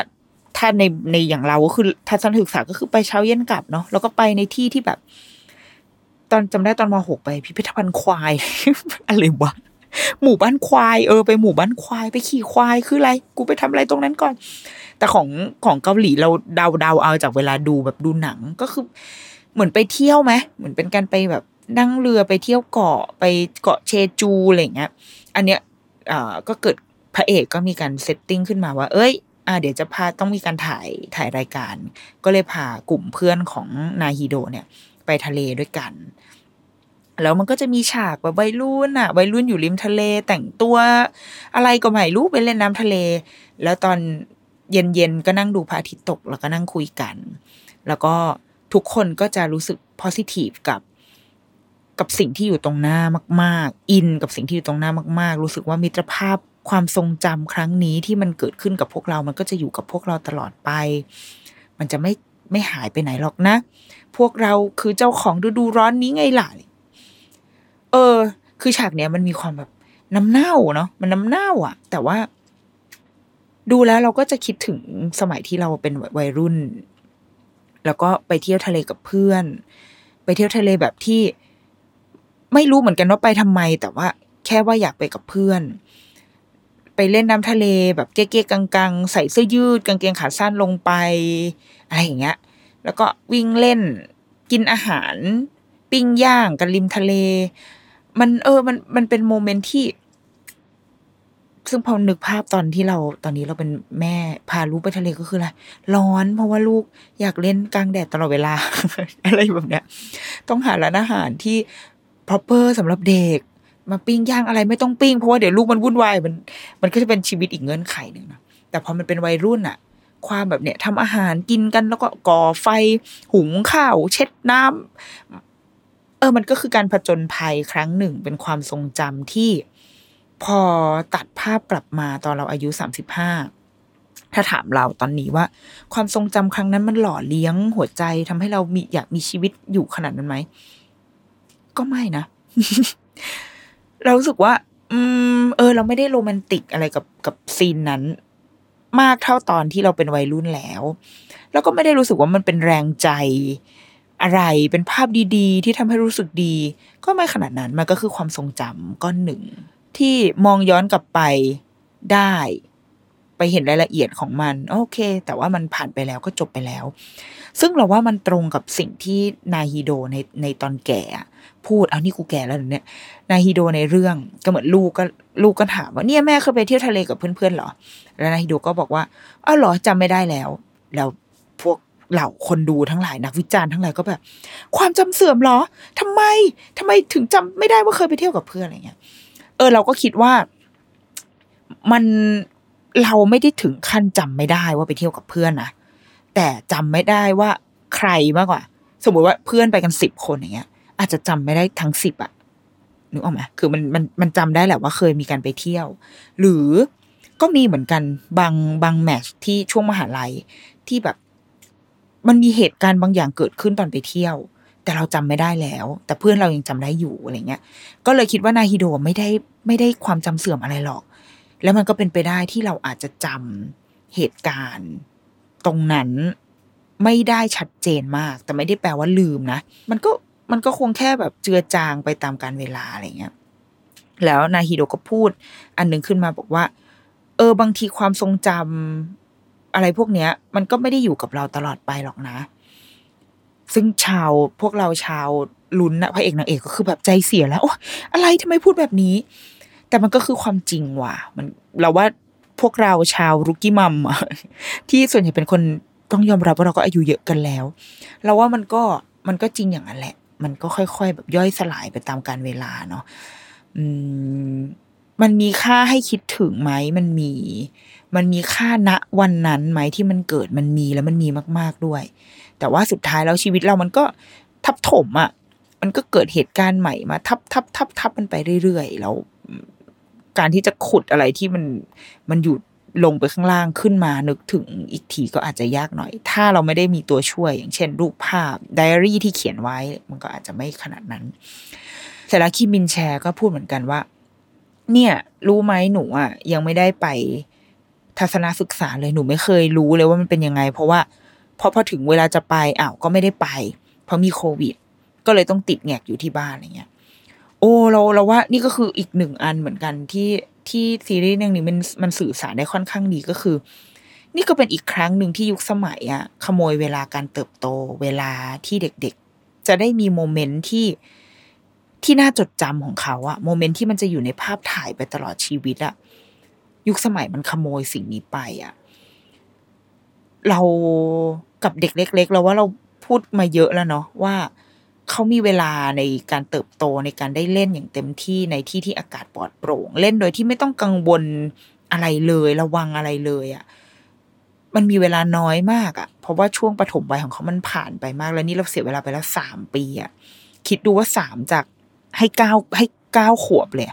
ถ้าในในอย่างเราก็คือทัศนศึกษาก็คือไปเช้าเย็นกลับเนาะแล้วก็ไปในที่ที่แบบ ตอนจำได้ตอนมหกไป พิพิธภัณฑ์ควาย อะไรวะหมู่บ้านควายเออไปหมู่บ้านควายไปขี่ควายคืออะไร กูไปทำอะไรตรงนั้นก่อน แต่ของของเกาหลีเราเดาเดาเอาจากเวลาดูแบบดูหนังก็คือ เหมือนไปเที่ยวไหมเหมือนเป็นการไปแบบนั่งเรือไปเที่ยวเกาะไปเกาะเชจูอะไรเงี้ย อันเนี้ย อ่าก็เกิดพระเอกก็มีการเซตติ้งขึ้นมาว่า เอ้ยอ่าเดี๋ยวจะพาต้องมีการถ่ายถ่ายรายการ ก็เลยพากลุ่มเพื่อนของนาฮิโดเนี่ย ไปทะเลด้วยกัน แล้วมันก็จะมีฉากแบบวัยรุ่นอะวัยรุ่นอยู่ริมทะเลแต่งตัวอะไรก็ไม่รู้ไปเล่นน้ำทะเล แล้วตอนเย็นๆก็นั่งดูพระอาทิตย์ตกแล้วก็นั่งคุยกัน แล้วก็ทุกคนก็จะรู้สึก positive กับ กับสิ่งที่อยู่ตรงหน้ามาก ๆ อินกับสิ่งที่อยู่ตรงหน้ามาก ๆ รู้สึกว่ามิตรภาพความทรงจำครั้งนี้ที่มันเกิดขึ้นกับพวกเรา มันก็จะอยู่กับพวกเราตลอดไป มันจะไม่ไม่หายไปไหนหรอกนะ พวกเราคือเจ้าของฤดูร้อนนี้ไงล่ะ เออ คือฉากเนี้ยมันมีความแบบน้ำเน่าเนาะ มันน้ำเน่าอะแต่ว่า ดูแล้วเราก็จะคิดถึงสมัยที่เราเป็นวัยรุ่น แล้วก็ไปเที่ยวทะเลกับเพื่อน ไปเที่ยวทะเลแบบที่ ไม่รู้เหมือนกันว่าไปทำไม แต่ว่าแค่ว่าอยากไปกับเพื่อน ไปเล่นน้ำทะเลแบบเก๊ๆกังๆ ใส่เสื้อยืดกางเกงขาสั้นลงไปอะไรอย่างเงี้ย แล้วก็วิ่งเล่นกินอาหาร ปิ้งย่างกันริมทะเล มันเออมันมันเป็นโมเมนต์ที่ ซึ่งพอนึกภาพตอนที่เราตอนนี้เราเป็นแม่พาลูกไปทะเลก็คืออะไรร้อน เพราะว่าลูกอยากเล่นกลางแดดตลอดเวลา อะไรแบบเนี้ย ต้องหาร้านอาหารที่ proper สำหรับเด็ก มาปิ้งย่างอะไรไม่ต้องปิ้งเพราะว่าเดี๋ยวลูกมันวุ่นวายมัน มันก็จะเป็นชีวิตอีกเงื่อนไขหนึ่งนะแต่พอมันเป็นวัยรุ่นอะความแบบเนี้ยทำอาหารกินกันแล้วก็ก่อไฟหุงข้าว เช็ดน้ำเออมันก็คือการผจญภัยครั้งหนึ่ง เป็นความทรงจำที่ พอตัดภาพกลับมาตอนเราอายุสามสิบห้าถ้าถามเราตอนนี้ว่า ความทรงจำครั้งนั้นมันหล่อเลี้ยงหัวใจทำให้เรามีอยากมีชีวิตอยู่ขนาดนั้นไหม ก็ไม่นะ เรารู้สึกว่า อืม เออ เราไม่ได้โรแมนติกอะไรกับกับซีนนั้น มากเท่าตอนที่เราเป็นวัยรุ่นแล้ว แล้วก็ไม่ได้รู้สึกว่ามันเป็นแรงใจอะไรเป็นภาพดีๆ ที่ทำให้รู้สึกดี ก็ไม่ขนาดนั้นมันก็คือความทรงจำก้อนหนึ่ง ที่มองย้อนกลับไปได้ ไปเห็นรายละเอียดของมัน โอเค แต่ว่ามันผ่านไปแล้วก็จบไปแล้ว ซึ่งเราว่ามันตรงกับสิ่งที่นาฮิโดในในตอนแก่พูดเอานี่กูแก่แล้วเนี่ยนาฮิโดในเรื่องก็เหมือนลูกก็ลูกก็ถามว่าเนี่ยแม่เคยไปเที่ยวทะเลกับเพื่อนๆเหรอ แล้วนาฮิโดก็บอกว่าอ้าวหรอจำไม่ได้แล้ว แล้วพวกเหล่าคนดูทั้งหลายนักวิจารณ์ทั้งหลายก็แบบ ความจำเสื่อมเหรอทำไมทำไมถึงจำไม่ได้ว่าเคยไปเที่ยวกับเพื่อนอะไรเงี้ย เออ เราก็คิดว่ามัน เราไม่ได้ถึงขั้นจำไม่ได้ว่าไปเที่ยวกับเพื่อนนะแต่จำไม่ได้ว่าใครมากกว่า สมมติว่าเพื่อนไปกันสิบคนอย่างเงี้ย อาจจะจำไม่ได้ทั้งสิบอะนึกออกไหมคือมันมันมันจำได้แหละว่าเคยมีการไปเที่ยว หรือก็มีเหมือนกันบางบางแมทช์ที่ช่วงมหาลัยที่แบบ มันมีเหตุการณ์บางอย่างเกิดขึ้นตอนไปเที่ยว แต่เราจำไม่ได้แล้ว แต่เพื่อนเรายังจำได้อยู่อะไรเงี้ย ก็เลยคิดว่านาฮิโดะไม่ได้ไม่ได้ความจำเสื่อมอะไรหรอก แล้วมันก็เป็นไปได้ที่เราอาจจะจำเหตุการณ์ ตรงนั้นไม่ได้ชัดเจนมาก แต่ไม่ได้แปลว่าลืมนะ มันก็มันก็คงแค่แบบเจือจางไปตามการเวลาอะไรเงี้ยแล้วนาฮิโดก็พูด อันหนึ่งขึ้นมาบอกว่า เออบางทีความทรงจำอะไรพวกเนี้ย มันก็ไม่ได้อยู่กับเราตลอดไปหรอกนะ ซึ่งชาวพวกเราชาวลุ้นนะพระเอกนางเอกก็คือแบบใจเสียแล้วโอ้อะไรทำไมพูดแบบนี้ แต่มันก็คือความจริงว่ะ มันเราว่าพวกเราชาวรุกี้มัมที่ส่วนใหญ่เป็นคนต้องยอมรับว่าเราก็อายุเยอะกันแล้ว เราว่ามันก็มันก็จริงอย่างนั้นแหละ มันก็ค่อยๆ แบบย่อยสลายไปตามการเวลาเนาะอืมมันมีค่าให้คิดถึงไหมมันมี มันมีค่าณวันนั้นไหมที่มันเกิดมันมีแล้วมันมีมาก ๆด้วย แต่ว่าสุดท้ายแล้วชีวิตเรามันก็ทับถมอะ่ะ มันก็เกิดเหตุการณ์ใหม่มา ทับทับทับทับมันไปเรื่อยๆแล้ว การที่จะขุดอะไรที่มันมันอยู่ลงไปข้างล่างขึ้นมานึกถึงอีกทีก็อาจจะยากหน่อย ถ้าเราไม่ได้มีตัวช่วย อย่างเช่น รูปภาพไดอารี่ที่เขียนไว้ มันก็อาจจะไม่ขนาดนั้นเสร็จแล้วคิมินแชร์ก็พูดเหมือนกันว่า เนี่ย รู้ไหมหนูอะยังไม่ได้ไปทัศนศึกษาเลยหนูไม่เคยรู้เลยว่ามันเป็นยังไง เพราะว่าพอพอถึงเวลาจะไปอ้าวก็ไม่ได้ไป เพราะมีโควิด ก็เลยต้องติดแงกอยู่ที่บ้านอะไรเงี้ย โอ้เราเราว่านี่ก็คืออีกหนึ่งอันเหมือนกันที่ที่ซีรีส์เรื่องนี้มันมันสื่อสารได้ค่อนข้างดีก็คือ นี่ก็เป็นอีกครั้งหนึ่งที่ยุคสมัยอะขโมยเวลาการเติบโต เวลาที่เด็กๆ จะได้มีโมเมนต์ที่ที่น่าจดจำของเขาอะโมเมนต์ที่มันจะอยู่ในภาพถ่ายไปตลอดชีวิตอะยุคสมัยมันขโมยสิ่งนี้ไปอะเรากับเด็กเล็ก ๆ เราว่าเราพูดมาเยอะแล้วเนาะว่า เขามีเวลาในการเติบโตในการได้เล่นอย่างเต็มที่ในที่ที่อากาศปลอดโปร่ง เล่นโดยที่ไม่ต้องกังวลอะไรเลยระวังอะไรเลยอะ่ะมันมีเวลาน้อยมากอะ่ะ เพราะว่าช่วงปฐมวัยของเขามันผ่านไปมากแล้วนี่เราเสียเวลาไปแล้วสามปีอะ่ะคิดดูว่าสามจากให้เก้าให้เก้าขวบเลย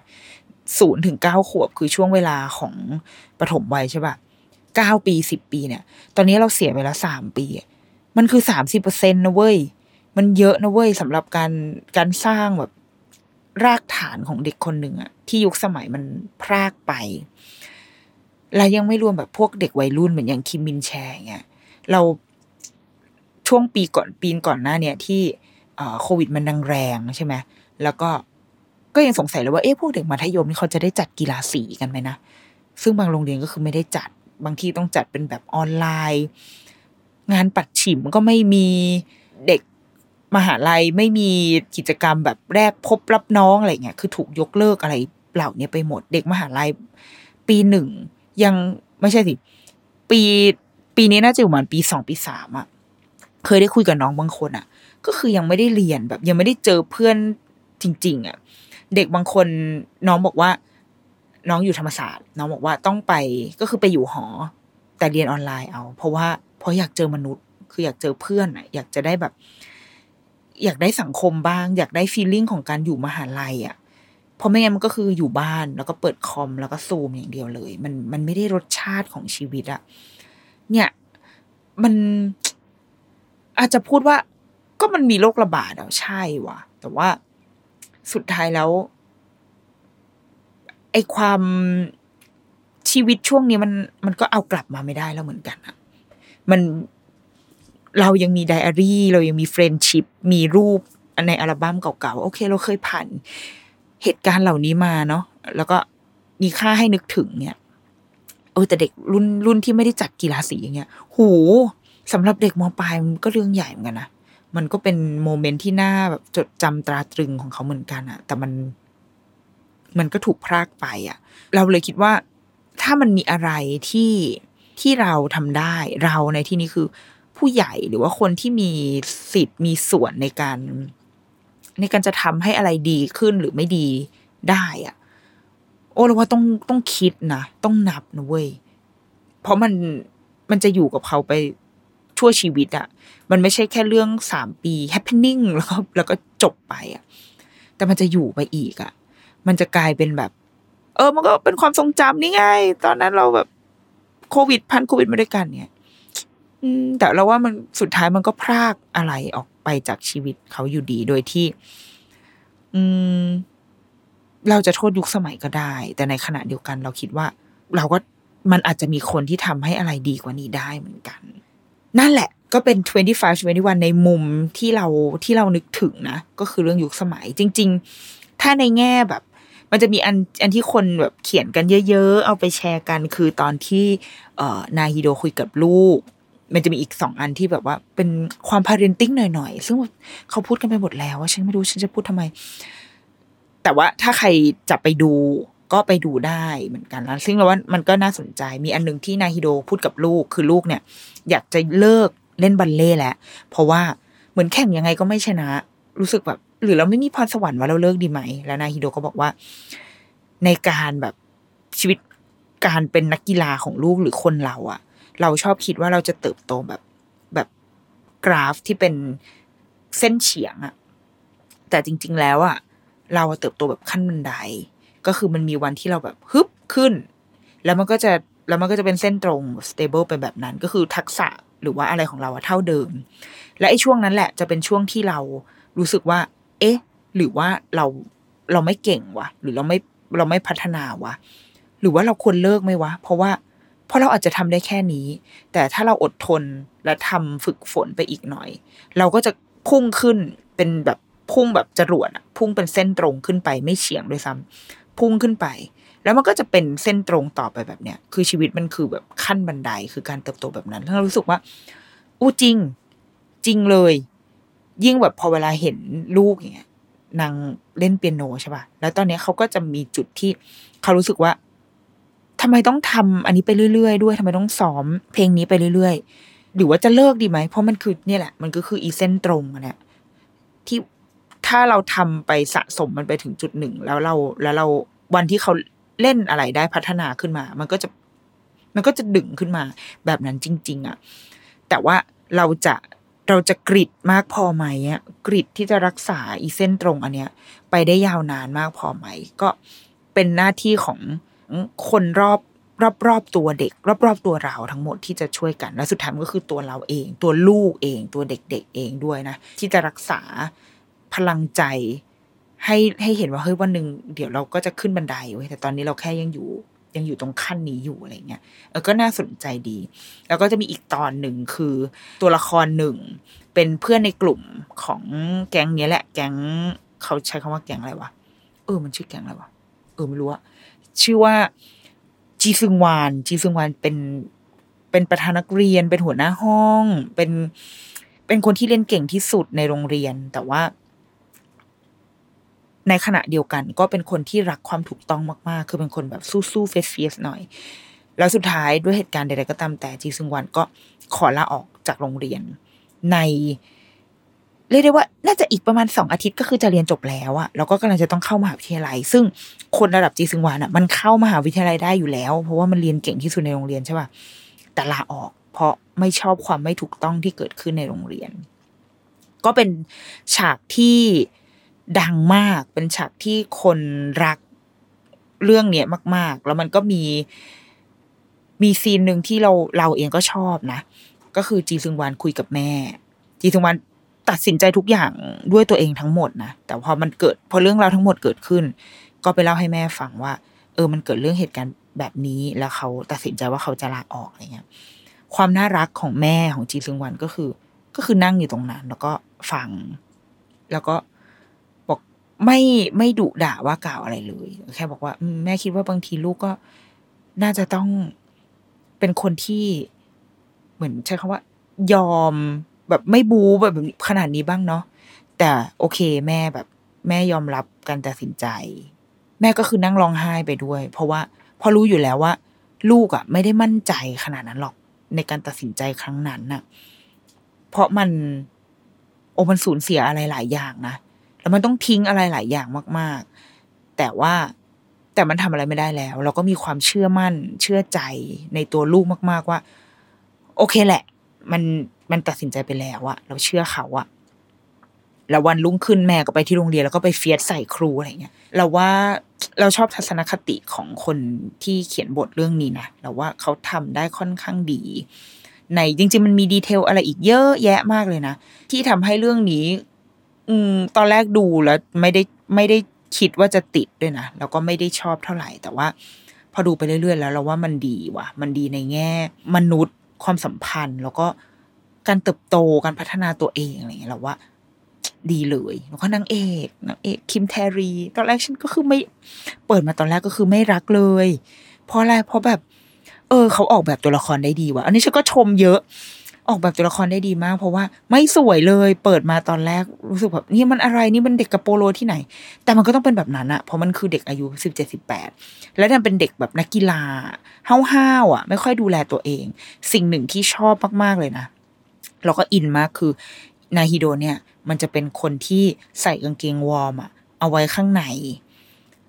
ศูนย์ถึงเก้าขวบคือช่วงเวลาของปฐมวัยใช่ปะเก้าปีสิบปีเนี่ย ตอนนี้เราเสียไปแล้วสามปี มันคือสามสิบเปอร์เซ็นต์นะเว้ย มันเยอะนะเว้ยสำหรับการการสร้างแบบรากฐานของเด็กคนหนึ่งอะที่ยุคสมัยมันพรากไป และยังไม่รวมแบบพวกเด็กวัยรุ่นเหมือนอย่างคิมมินแชร์เงี้ยเราช่วงปีก่อนปีก่อนหน้าเนี่ยที่โควิดมันดังแรงใช่ไหมแล้วก็ก็ยังสงสัยเลยว่าเอ๊ะพวกเด็กมัธยมนี่เขาจะได้จัดกีฬาสีกันไหมนะซึ่งบางโรงเรียนก็คือไม่ได้จัดบางที่ต้องจัดเป็นแบบออนไลน์ งานปัดฉิมก็ไม่มีเด็ก มหาลัยไม่มีกิจกรรมแบบแรกพบรับน้องอะไรเงี้ยคือถูกยกเลิกอะไรเหล่านี้ไปหมดเด็กมหาลัย ปีหนึ่งยังไม่ใช่สิปีปีนี้น่าจะอยู่ประมาณปีสองปีสามอะเคยได้คุยกับน้องบางคนอะก็คือยังไม่ได้เรียนแบบ ยังไม่ได้เจอเพื่อนจริง ๆอะเด็กบางคนน้องบอกว่า น้องอยู่ธรรมศาสตร์ น้องบอกว่าต้องไปก็คือไปอยู่หอ แต่เรียนออนไลน์เอา เพราะว่าเพราะอยากเจอมนุษย์ คืออยากเจอเพื่อนอะอยากจะได้แบบ อยากได้สังคมบ้าง อยากได้ฟีลลิ่งของการอยู่มหาลัยอะ่ะเพราะไม่งั้นมันก็คืออยู่บ้านแล้วก็เปิดคอมแล้วก็ซูมอย่างเดียวเลย มันมันไม่ได้รสชาติของชีวิตอะเนี่ยมันอาจจะพูดว่า ก็มันมีโรคระบาดอะใช่ว่ะ แต่ว่าสุดท้ายแล้วไอความชีวิตช่วงนี้มันมันก็เอากลับมาไม่ได้แล้วเหมือนกันอะมัน เรายังมีไดอารี่เรายังมี friendship มีรูปในอัลบั้มเก่าๆ โอเค เราเคยผ่านเหตุการณ์เหล่านี้มาเนาะแล้วก็มีค่าให้นึกถึงเนี่ยเออแต่เด็กรุ่นรุ่นที่ไม่ได้จัดกีฬาสีอย่างเงี้ยหูสำหรับเด็กมปลายมันก็เรื่องใหญ่เหมือนกันนะมันก็เป็นโมเมนต์ที่น่าแบบจดจำตราตรึงของเขาเหมือนกันอะแต่มันมันก็ถูกพรากไปอะเราเลยคิดว่า ถ้ามันมีอะไรที่ที่เราทำได้ เราในที่นี้คือ ผู้ใหญ่หรือว่าคนที่มีสิทธิ์มีส่วนในการ ในการจะทำให้อะไรดีขึ้นหรือไม่ดีได้อะโอ้เราว่าต้องต้องคิดนะต้องนับนะเว้ยเพราะมันมันจะอยู่กับเขาไปชั่วชีวิตอะมันไม่ใช่แค่เรื่องสามปี happening แล้วก็แล้วก็จบไปอะแต่มันจะอยู่ไปอีกอะมันจะกลายเป็นแบบ เออ มันก็เป็นความทรงจำนี่ไง ตอนนั้นเราแบบโควิดพันโควิดมาด้วยกันเนี่ย อืมแต่เราว่ามันสุดท้ายมันก็พรากอะไรออกไปจากชีวิตเขาอยู่ดีโดยที่ อืม เราจะโทษยุคสมัยก็ได้ แต่ในขณะเดียวกัน เราคิดว่า เราก็มันอาจจะมีคนที่ทำให้อะไรดีกว่านี้ได้เหมือนกัน นั่นแหละ ก็เป็น 25 21 ในมุมที่เราที่เรานึกถึงนะ ก็คือเรื่องยุคสมัย จริง ๆ ถ้าในแง่แบบ มันจะมีอันอันที่คนแบบเขียนกันเยอะ ๆ เอาไปแชร์กัน คือตอนที่ เอ่อนาฮิโดคุยกับลูก มันจะมีอีกสองอันที่แบบว่า เป็นความ parenting หน่อยๆ ซึ่งเขาพูดกันไปหมดแล้วว่าฉันไม่รู้ฉันจะพูดทำไม แต่ว่าถ้าใครจะไปดูก็ไปดูได้เหมือนกันแล้วซึ่งเราว่ามันก็น่าสนใจมีอันหนึ่งที่นาฮิโดพูดกับลูกคือลูกเนี่ย อยากจะเลิกเล่นบัลเล่ต์แล้วเพราะว่าเหมือนแข่งยังไงก็ไม่ชนะ รู้สึกแบบ หรือเราไม่มีพรสวรรค์ว่าเราเลิกดีไหม แล้วนาฮิโดก็บอกว่า ในการแบบชีวิตการเป็นนักกีฬาของลูกหรือคนเราอะ เราชอบคิดว่าเราจะเติบโตแบบแบบกราฟที่เป็นเส้นเฉียงอะแต่จริง ๆ แล้วอะเราเติบโตแบบขั้นบันได ก็คือมันมีวันที่เราแบบฮึบขึ้น แล้วมันก็จะแล้วมันก็จะเป็นเส้นตรง stable ไปแบบนั้น ก็คือทักษะหรือว่าอะไรของเราอะเท่าเดิม และไอ้ช่วงนั้นแหละจะเป็นช่วงที่เรารู้สึกว่า เอ๊ะ หรือว่าเราเราไม่เก่งวะหรือเราไม่เราไม่พัฒนาวะหรือว่าเราควรเลิกไหมวะ เพราะว่า เพราะเราอาจจะทำได้แค่นี้ แต่ถ้าเราอดทนและทำฝึกฝนไปอีกหน่อย เราก็จะพุ่งขึ้นเป็นแบบพุ่งแบบจรวดอะพุ่งเป็นเส้นตรงขึ้นไปไม่เฉียงด้วยซ้ำพุ่งขึ้นไป แล้วมันก็จะเป็นเส้นตรงต่อไปแบบเนี้ยคือชีวิตมันคือแบบขั้นบันไดคือการเติบโตแบบนั้นแล้วเรารู้สึกว่าอู้จริง จริงเลย ยิ่งแบบพอเวลาเห็นลูกอย่างเงี้ยนางเล่นเปียโนใช่ป่ะแล้วตอนเนี้ยเขาก็จะมีจุดที่เขารู้สึกว่า ทำไมต้องทำอันนี้ไปเรื่อยๆ ด้วยทำไมต้องซ้อม เพลงนี้ไปเรื่อยๆ หรือว่าจะเลิกดีไหม เพราะมันคือเนี่ยแหละ มันก็คืออีเส้นตรงอะเนี่ยที่ถ้าเราทำไปสะสมมันไปถึงจุดหนึ่ง แล้วเราแล้วเราวันที่เขาเล่นอะไรได้พัฒนาขึ้นมา มันก็จะมันก็จะดึงขึ้นมาแบบนั้นจริง ๆอะแต่ว่าเราจะเราจะกริดมากพอไหมอะกริดที่จะรักษาอีเส้นตรงอันเนี้ย ไปได้ยาวนานมากพอไหม ก็เป็นหน้าที่ของ คนรอบรอบรอบตัวเด็ก รอบรอบตัวเราทั้งหมดที่จะช่วยกันและสุดท้ายก็คือตัวเราเอง ตัวลูกเอง ตัวเด็ก ๆ เองด้วยนะ ที่จะรักษาพลังใจ ให้ให้เห็นว่าเฮ้ยวันหนึ่งเดี๋ยวเราก็จะขึ้นบันไดเว้ยแต่ตอนนี้เราแค่ยังอยู่ยังอยู่ตรงขั้นนี้อยู่อะไรเงี้ยเออก็น่าสนใจดี แล้วก็จะมีอีกตอนหนึ่งคือตัวละครหนึ่ง เป็นเพื่อนในกลุ่มของแก๊งเนี้ยแหละ แก๊งเขาใช้คำว่าแก๊งอะไรวะเออมันชื่อแก๊งอะไรวะเออไม่รู้อะ ชื่อว่าจีซึงวาน จีซึงวานเป็นเป็นประธานนักเรียน เป็นหัวหน้าห้อง เป็นเป็นคนที่เรียนเก่งที่สุดในโรงเรียน แต่ว่า ในขณะเดียวกัน ก็เป็นคนที่รักความถูกต้องมาก ๆ คือเป็นคนแบบสู้ๆเฟสเฟสหน่อย แล้วสุดท้ายด้วยเหตุการณ์ใดๆก็ตามแต่จีซึงวันก็ขอลาออกจากโรงเรียนใน เรียกได้ว่าน่าจะอีกประมาณสองอาทิตย์ก็คือจะเรียนจบแล้วอะแล้วก็กำลังจะต้องเข้ามหาวิทยาลัย ซึ่งคนระดับจีซึงวานอะมันเข้ามหาวิทยาลัยได้อยู่แล้ว เพราะว่ามันเรียนเก่งที่สุดในโรงเรียนใช่ป่ะแต่ลาออก เพราะไม่ชอบความไม่ถูกต้องที่เกิดขึ้นในโรงเรียน ก็เป็นฉากที่ดังมากเป็นฉากที่คนรักเรื่องเนี้ยมาก ๆ แล้วมันก็มีมีซีนหนึ่งที่เราเราเองก็ชอบนะ ก็คือจีซึงวานคุยกับแม่ จีซึงวาน ตัดสินใจทุกอย่างด้วยตัวเองทั้งหมดนะแต่พอมันเกิดพอเรื่องราวทั้งหมดเกิดขึ้น ก็ไปเล่าให้แม่ฟังว่า เออมันเกิดเรื่องเหตุการณ์แบบนี้แล้วเขาตัดสินใจว่าเขาจะลาออกอะไรเงี้ยความน่ารักของแม่ของจีซึงวันก็คือ ก็คือนั่งอยู่ตรงนั้น แล้วก็ฟัง แล้วก็บอกไม่ไม่ดุด่าว่ากล่าวอะไรเลย แค่บอกว่าแม่คิดว่าบางทีลูกก็น่าจะต้องเป็นคนที่เหมือนใช้คำว่า ยอม แบบไม่บูแบบขนาดนี้บ้างเนาะแต่โอเคแม่แบบ แม่ยอมรับการตัดสินใจ แม่ก็คือนั่งร้องไห้ไปด้วย เพราะว่าพอรู้อยู่แล้วว่า ลูกอะไม่ได้มั่นใจขนาดนั้นหรอกในการตัดสินใจครั้งนั้นน่ะ เพราะมัน โอ้มันสูญเสียอะไรหลายอย่างนะแล้วมันต้องทิ้งอะไรหลายอย่างมาก ๆ แต่ว่าแต่มันทำอะไรไม่ได้แล้ว เราก็มีความเชื่อมั่นเชื่อใจในตัวลูกมาก ๆว่า โอเคแหละ มัน มันตัดสินใจไปแล้วอะเราเชื่อเขาอะแล้ววันรุ่งขึ้นแม่ก็ไปที่โรงเรียนแล้วก็ไปเฟียสใส่ครูอะไรเงี้ยเราว่าเราชอบทัศนคติของคนที่เขียนบทเรื่องนี้นะเราว่าเขาทำได้ค่อนข้างดี ในจริง ๆ มันมีดีเทลอะไรอีกเยอะแยะมากเลยนะ ที่ทำให้เรื่องนี้ อืมตอนแรกดูแล้วไม่ได้ไม่ได้คิดว่าจะติดด้วยนะแล้วก็ไม่ได้ชอบเท่าไหร่ แต่ว่า พอดูไปเรื่อยๆ แล้วเราว่ามันดีว่ะ มันดีในแง่ มนุษย์ความสัมพันธ์ แล้วก็ การเติบโตการพัฒนาตัวเองอะไรเงี้ยเราว่า ดีเลยแล้วก็นางเอกนางเอกคิมแทรี ตอนแรกฉันก็คือไม่เปิดมาตอนแรกก็คือไม่รักเลย เพราะอะไรเพราะแบบ เออ เขาออกแบบตัวละครได้ดีว่ะอันนี้ฉันก็ชมเยอะออกแบบตัวละครได้ดีมาก เพราะว่าไม่สวยเลย เปิดมาตอนแรกรู้สึกแบบนี่มันอะไรนี่มันเด็กกระโปโลที่ไหน แต่มันก็ต้องเป็นแบบนั้นอะเพราะมันคือเด็กอายุสิบเจ็ดสิบแปดแล้วดันเป็นเด็กแบบนักกีฬาห้าวๆอะไม่ค่อยดูแลตัวเอง สิ่งหนึ่งที่ชอบมากๆเลยนะ แล้วก็อินมากคือนาฮิโดเนี่ย มันจะเป็นคนที่ใส่กางเกงวอร์มอะเอาไว้ข้างใน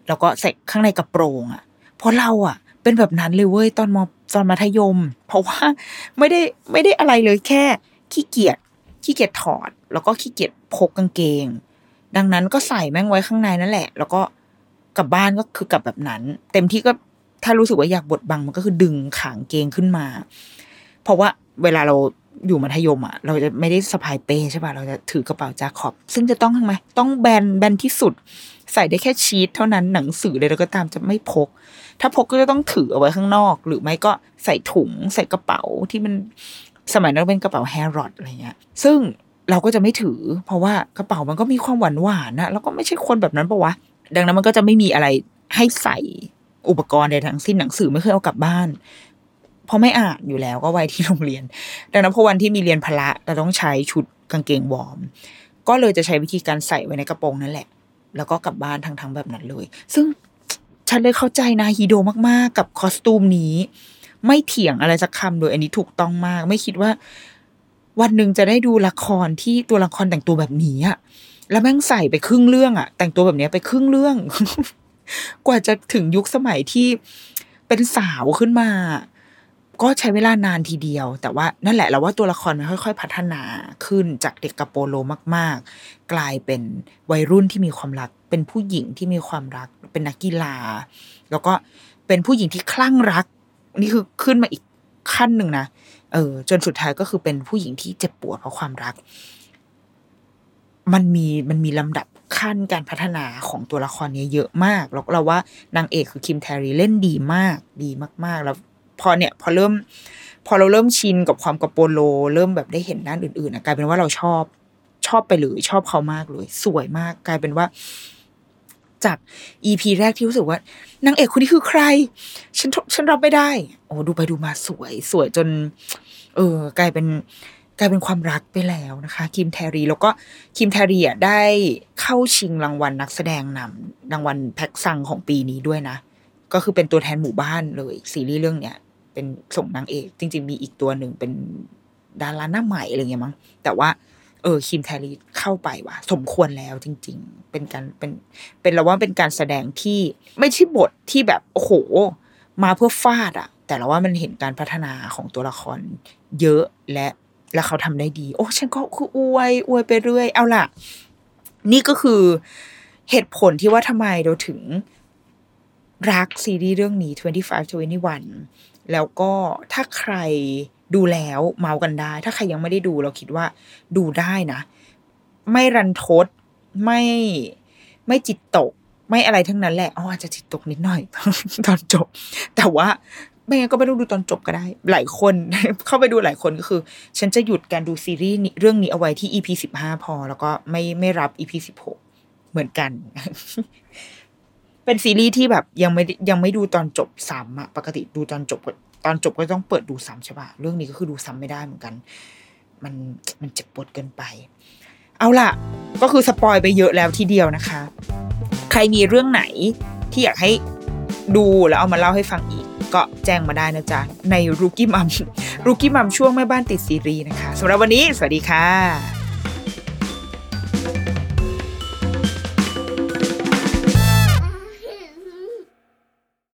แล้วก็ใส่ข้างในกระโปรงอะเพราะเราอะเป็นแบบนั้นเลยเว้ยตอนมตอนมัธยม เพราะว่าไม่ได้ไม่ได้อะไรเลยแค่ ขี้เกียจขี้เกียจถอด แล้วก็ขี้เกียจพกกางเกง ดังนั้นก็ใส่แม่งไว้ข้างในนั่นแหละ แล้วก็กลับบ้านก็คือกลับแบบนั้น เต็มที่ก็ถ้ารู้สึกว่าอยากบดบังมันก็คือดึงขางเกงขึ้นมา เพราะว่าเวลาเรา อยู่มัธยมอะเราจะไม่ได้สะพายเป้ใช่ป่ะเราจะถือกระเป๋าจาขอบ ซึ่งจะต้องทำไมต้องแบนแบนที่สุด ใส่ได้แค่ชีทเท่านั้นหนังสือเลยแล้วก็ตามจะไม่พก ถ้าพกก็จะต้องถือเอาไว้ข้างนอก หรือไม่ก็ใส่ถุงใส่กระเป๋าที่มันสมัยนั้นเป็นกระเป๋าแฮร์รอดอะไรเงี้ย ซึ่งเราก็จะไม่ถือ เพราะว่ากระเป๋ามันก็มีความหวานหวานนะแล้วก็ไม่ใช่คนแบบนั้นปะวะดังนั้นมันก็จะไม่มีอะไรให้ใส่อุปกรณ์ใดทั้งสิ้นหนังสือไม่เคยเอากลับบ้าน เพราะไม่อ่านอยู่แล้วก็ไว้ที่โรงเรียน ดังนั้นพอวันที่มีเรียนพละเราต้องใช้ชุดกางเกงวอร์ม ก็เลยจะใช้วิธีการใส่ไว้ในกระโปรงนั่นแหละ แล้วก็กลับบ้านทั้งๆแบบนั้นเลย ซึ่งฉันเลยเข้าใจนาฮีโดมากๆ กับ costume นี้ ไม่เถียงอะไรสักคำโดยอันนี้ถูกต้องมาก ไม่คิดว่า วันหนึ่งจะได้ดูละครที่ตัวละครแต่งตัวแบบนี้อะแล้วแม่งใส่ไปครึ่งเรื่องอะแต่งตัวแบบนี้ไปครึ่งเรื่อง กว่าจะถึงยุคสมัยที่เป็นสาวขึ้นมา ก็ใช้เวลานานทีเดียว แต่ว่านั่นแหละเราว่าตัวละครมันค่อย ๆ พัฒนาขึ้นจากเด็กกระโปโลมาก ๆ กลายเป็นวัยรุ่นที่มีความรัก เป็นผู้หญิงที่มีความรัก เป็นนักกีฬา แล้วก็เป็นผู้หญิงที่คลั่งรัก นี่คือขึ้นมาอีกขั้นหนึ่งนะเออ จนสุดท้ายก็คือเป็นผู้หญิงที่เจ็บปวดเพราะความรัก มันมีมันมีลำดับขั้นการพัฒนาของตัวละครนี้เยอะมาก แล้วเราว่านางเอกคือคิมแทรีเล่นดีมาก ดีมาก ๆ แล้ว พอเนี่ยพอเริ่ม พอเราเริ่มชินกับความกระโปโล เริ่มแบบได้เห็นด้านอื่นๆอะกลายเป็นว่าเราชอบชอบไปเลยชอบเขามากเลย สวยมากกลายเป็นว่า จากอีพีแรกที่รู้สึกว่านางเอกคนนี้คือใคร ฉันฉันรับไม่ได้ โอ้ดูไปดูมาสวย สวยจน เออ กลายเป็นกลายเป็นความรักไปแล้วนะคะคิมแทรีแล้วก็คิมแทรีอะได้เข้าชิงรางวัลนักแสดงนำรางวัลแพ็กซังของปีนี้ด้วยนะ ก็คือเป็นตัวแทนหมู่บ้านเลยซีรีส์เรื่องเนี้ย เป็นส่งนางเอก จริง ๆ มีอีกตัวหนึ่งเป็นดาราหน้าใหม่อะไรเงี้ยมั้งแต่ว่า เออคิมแทรีเข้าไปว่ะสมควรแล้วจริง ๆ เป็นการเป็น เป็นเราว่าเป็นการแสดงที่ไม่ใช่บทที่แบบโอ้โห มาเพื่อฟาดอะแต่เราว่ามันเห็นการพัฒนาของตัวละครเยอะและแล้วเขาทำได้ดี โอ้ฉันก็คืออวยอวยไปเรื่อย เอาล่ะ นี่ก็คือเหตุผลที่ว่าทำไมเราถึงรักซีรีส์เรื่องนี้ 25 21 แล้วก็ถ้าใครดูแล้วเมากันได้ ถ้าใครยังไม่ได้ดูเราคิดว่าดูได้นะ ไม่รันทดไม่ไม่จิตตก ไม่อะไรทั้งนั้นแหละอ๋ออาจจะจิตตกนิดหน่อย ตอนจบ แต่ว่าไม่งั้นก็ไม่ต้องดูตอนจบก็ได้ หลายคนเข้าไปดูหลายคนก็คือ ฉันจะหยุดการดูซีรีส์เรื่องนี้เอาไว้ที่ EP สิบห้าพอ แล้วก็ไม่ไม่รับ EP สิบหกเหมือนกัน เป็นซีรีส์ที่แบบยังไม่ยังไม่ดูตอนจบซ้ำอะปกติดูตอนจบตอนจบก็ต้องเปิดดูซ้ำใช่ปะเรื่องนี้ก็คือดูซ้ำไม่ได้เหมือนกัน มันมันเจ็บปวดเกินไป เอาล่ะ ก็คือสปอยไปเยอะแล้วทีเดียวนะคะ ใครมีเรื่องไหนที่อยากให้ดูแล้วเอามาเล่าให้ฟังอีก ก็แจ้งมาได้นะจ๊ะ ในรูกี้มัมรูกี้มัมช่วงแม่บ้านติดซีรีส์นะคะสำหรับวันนี้ สวัสดีค่ะ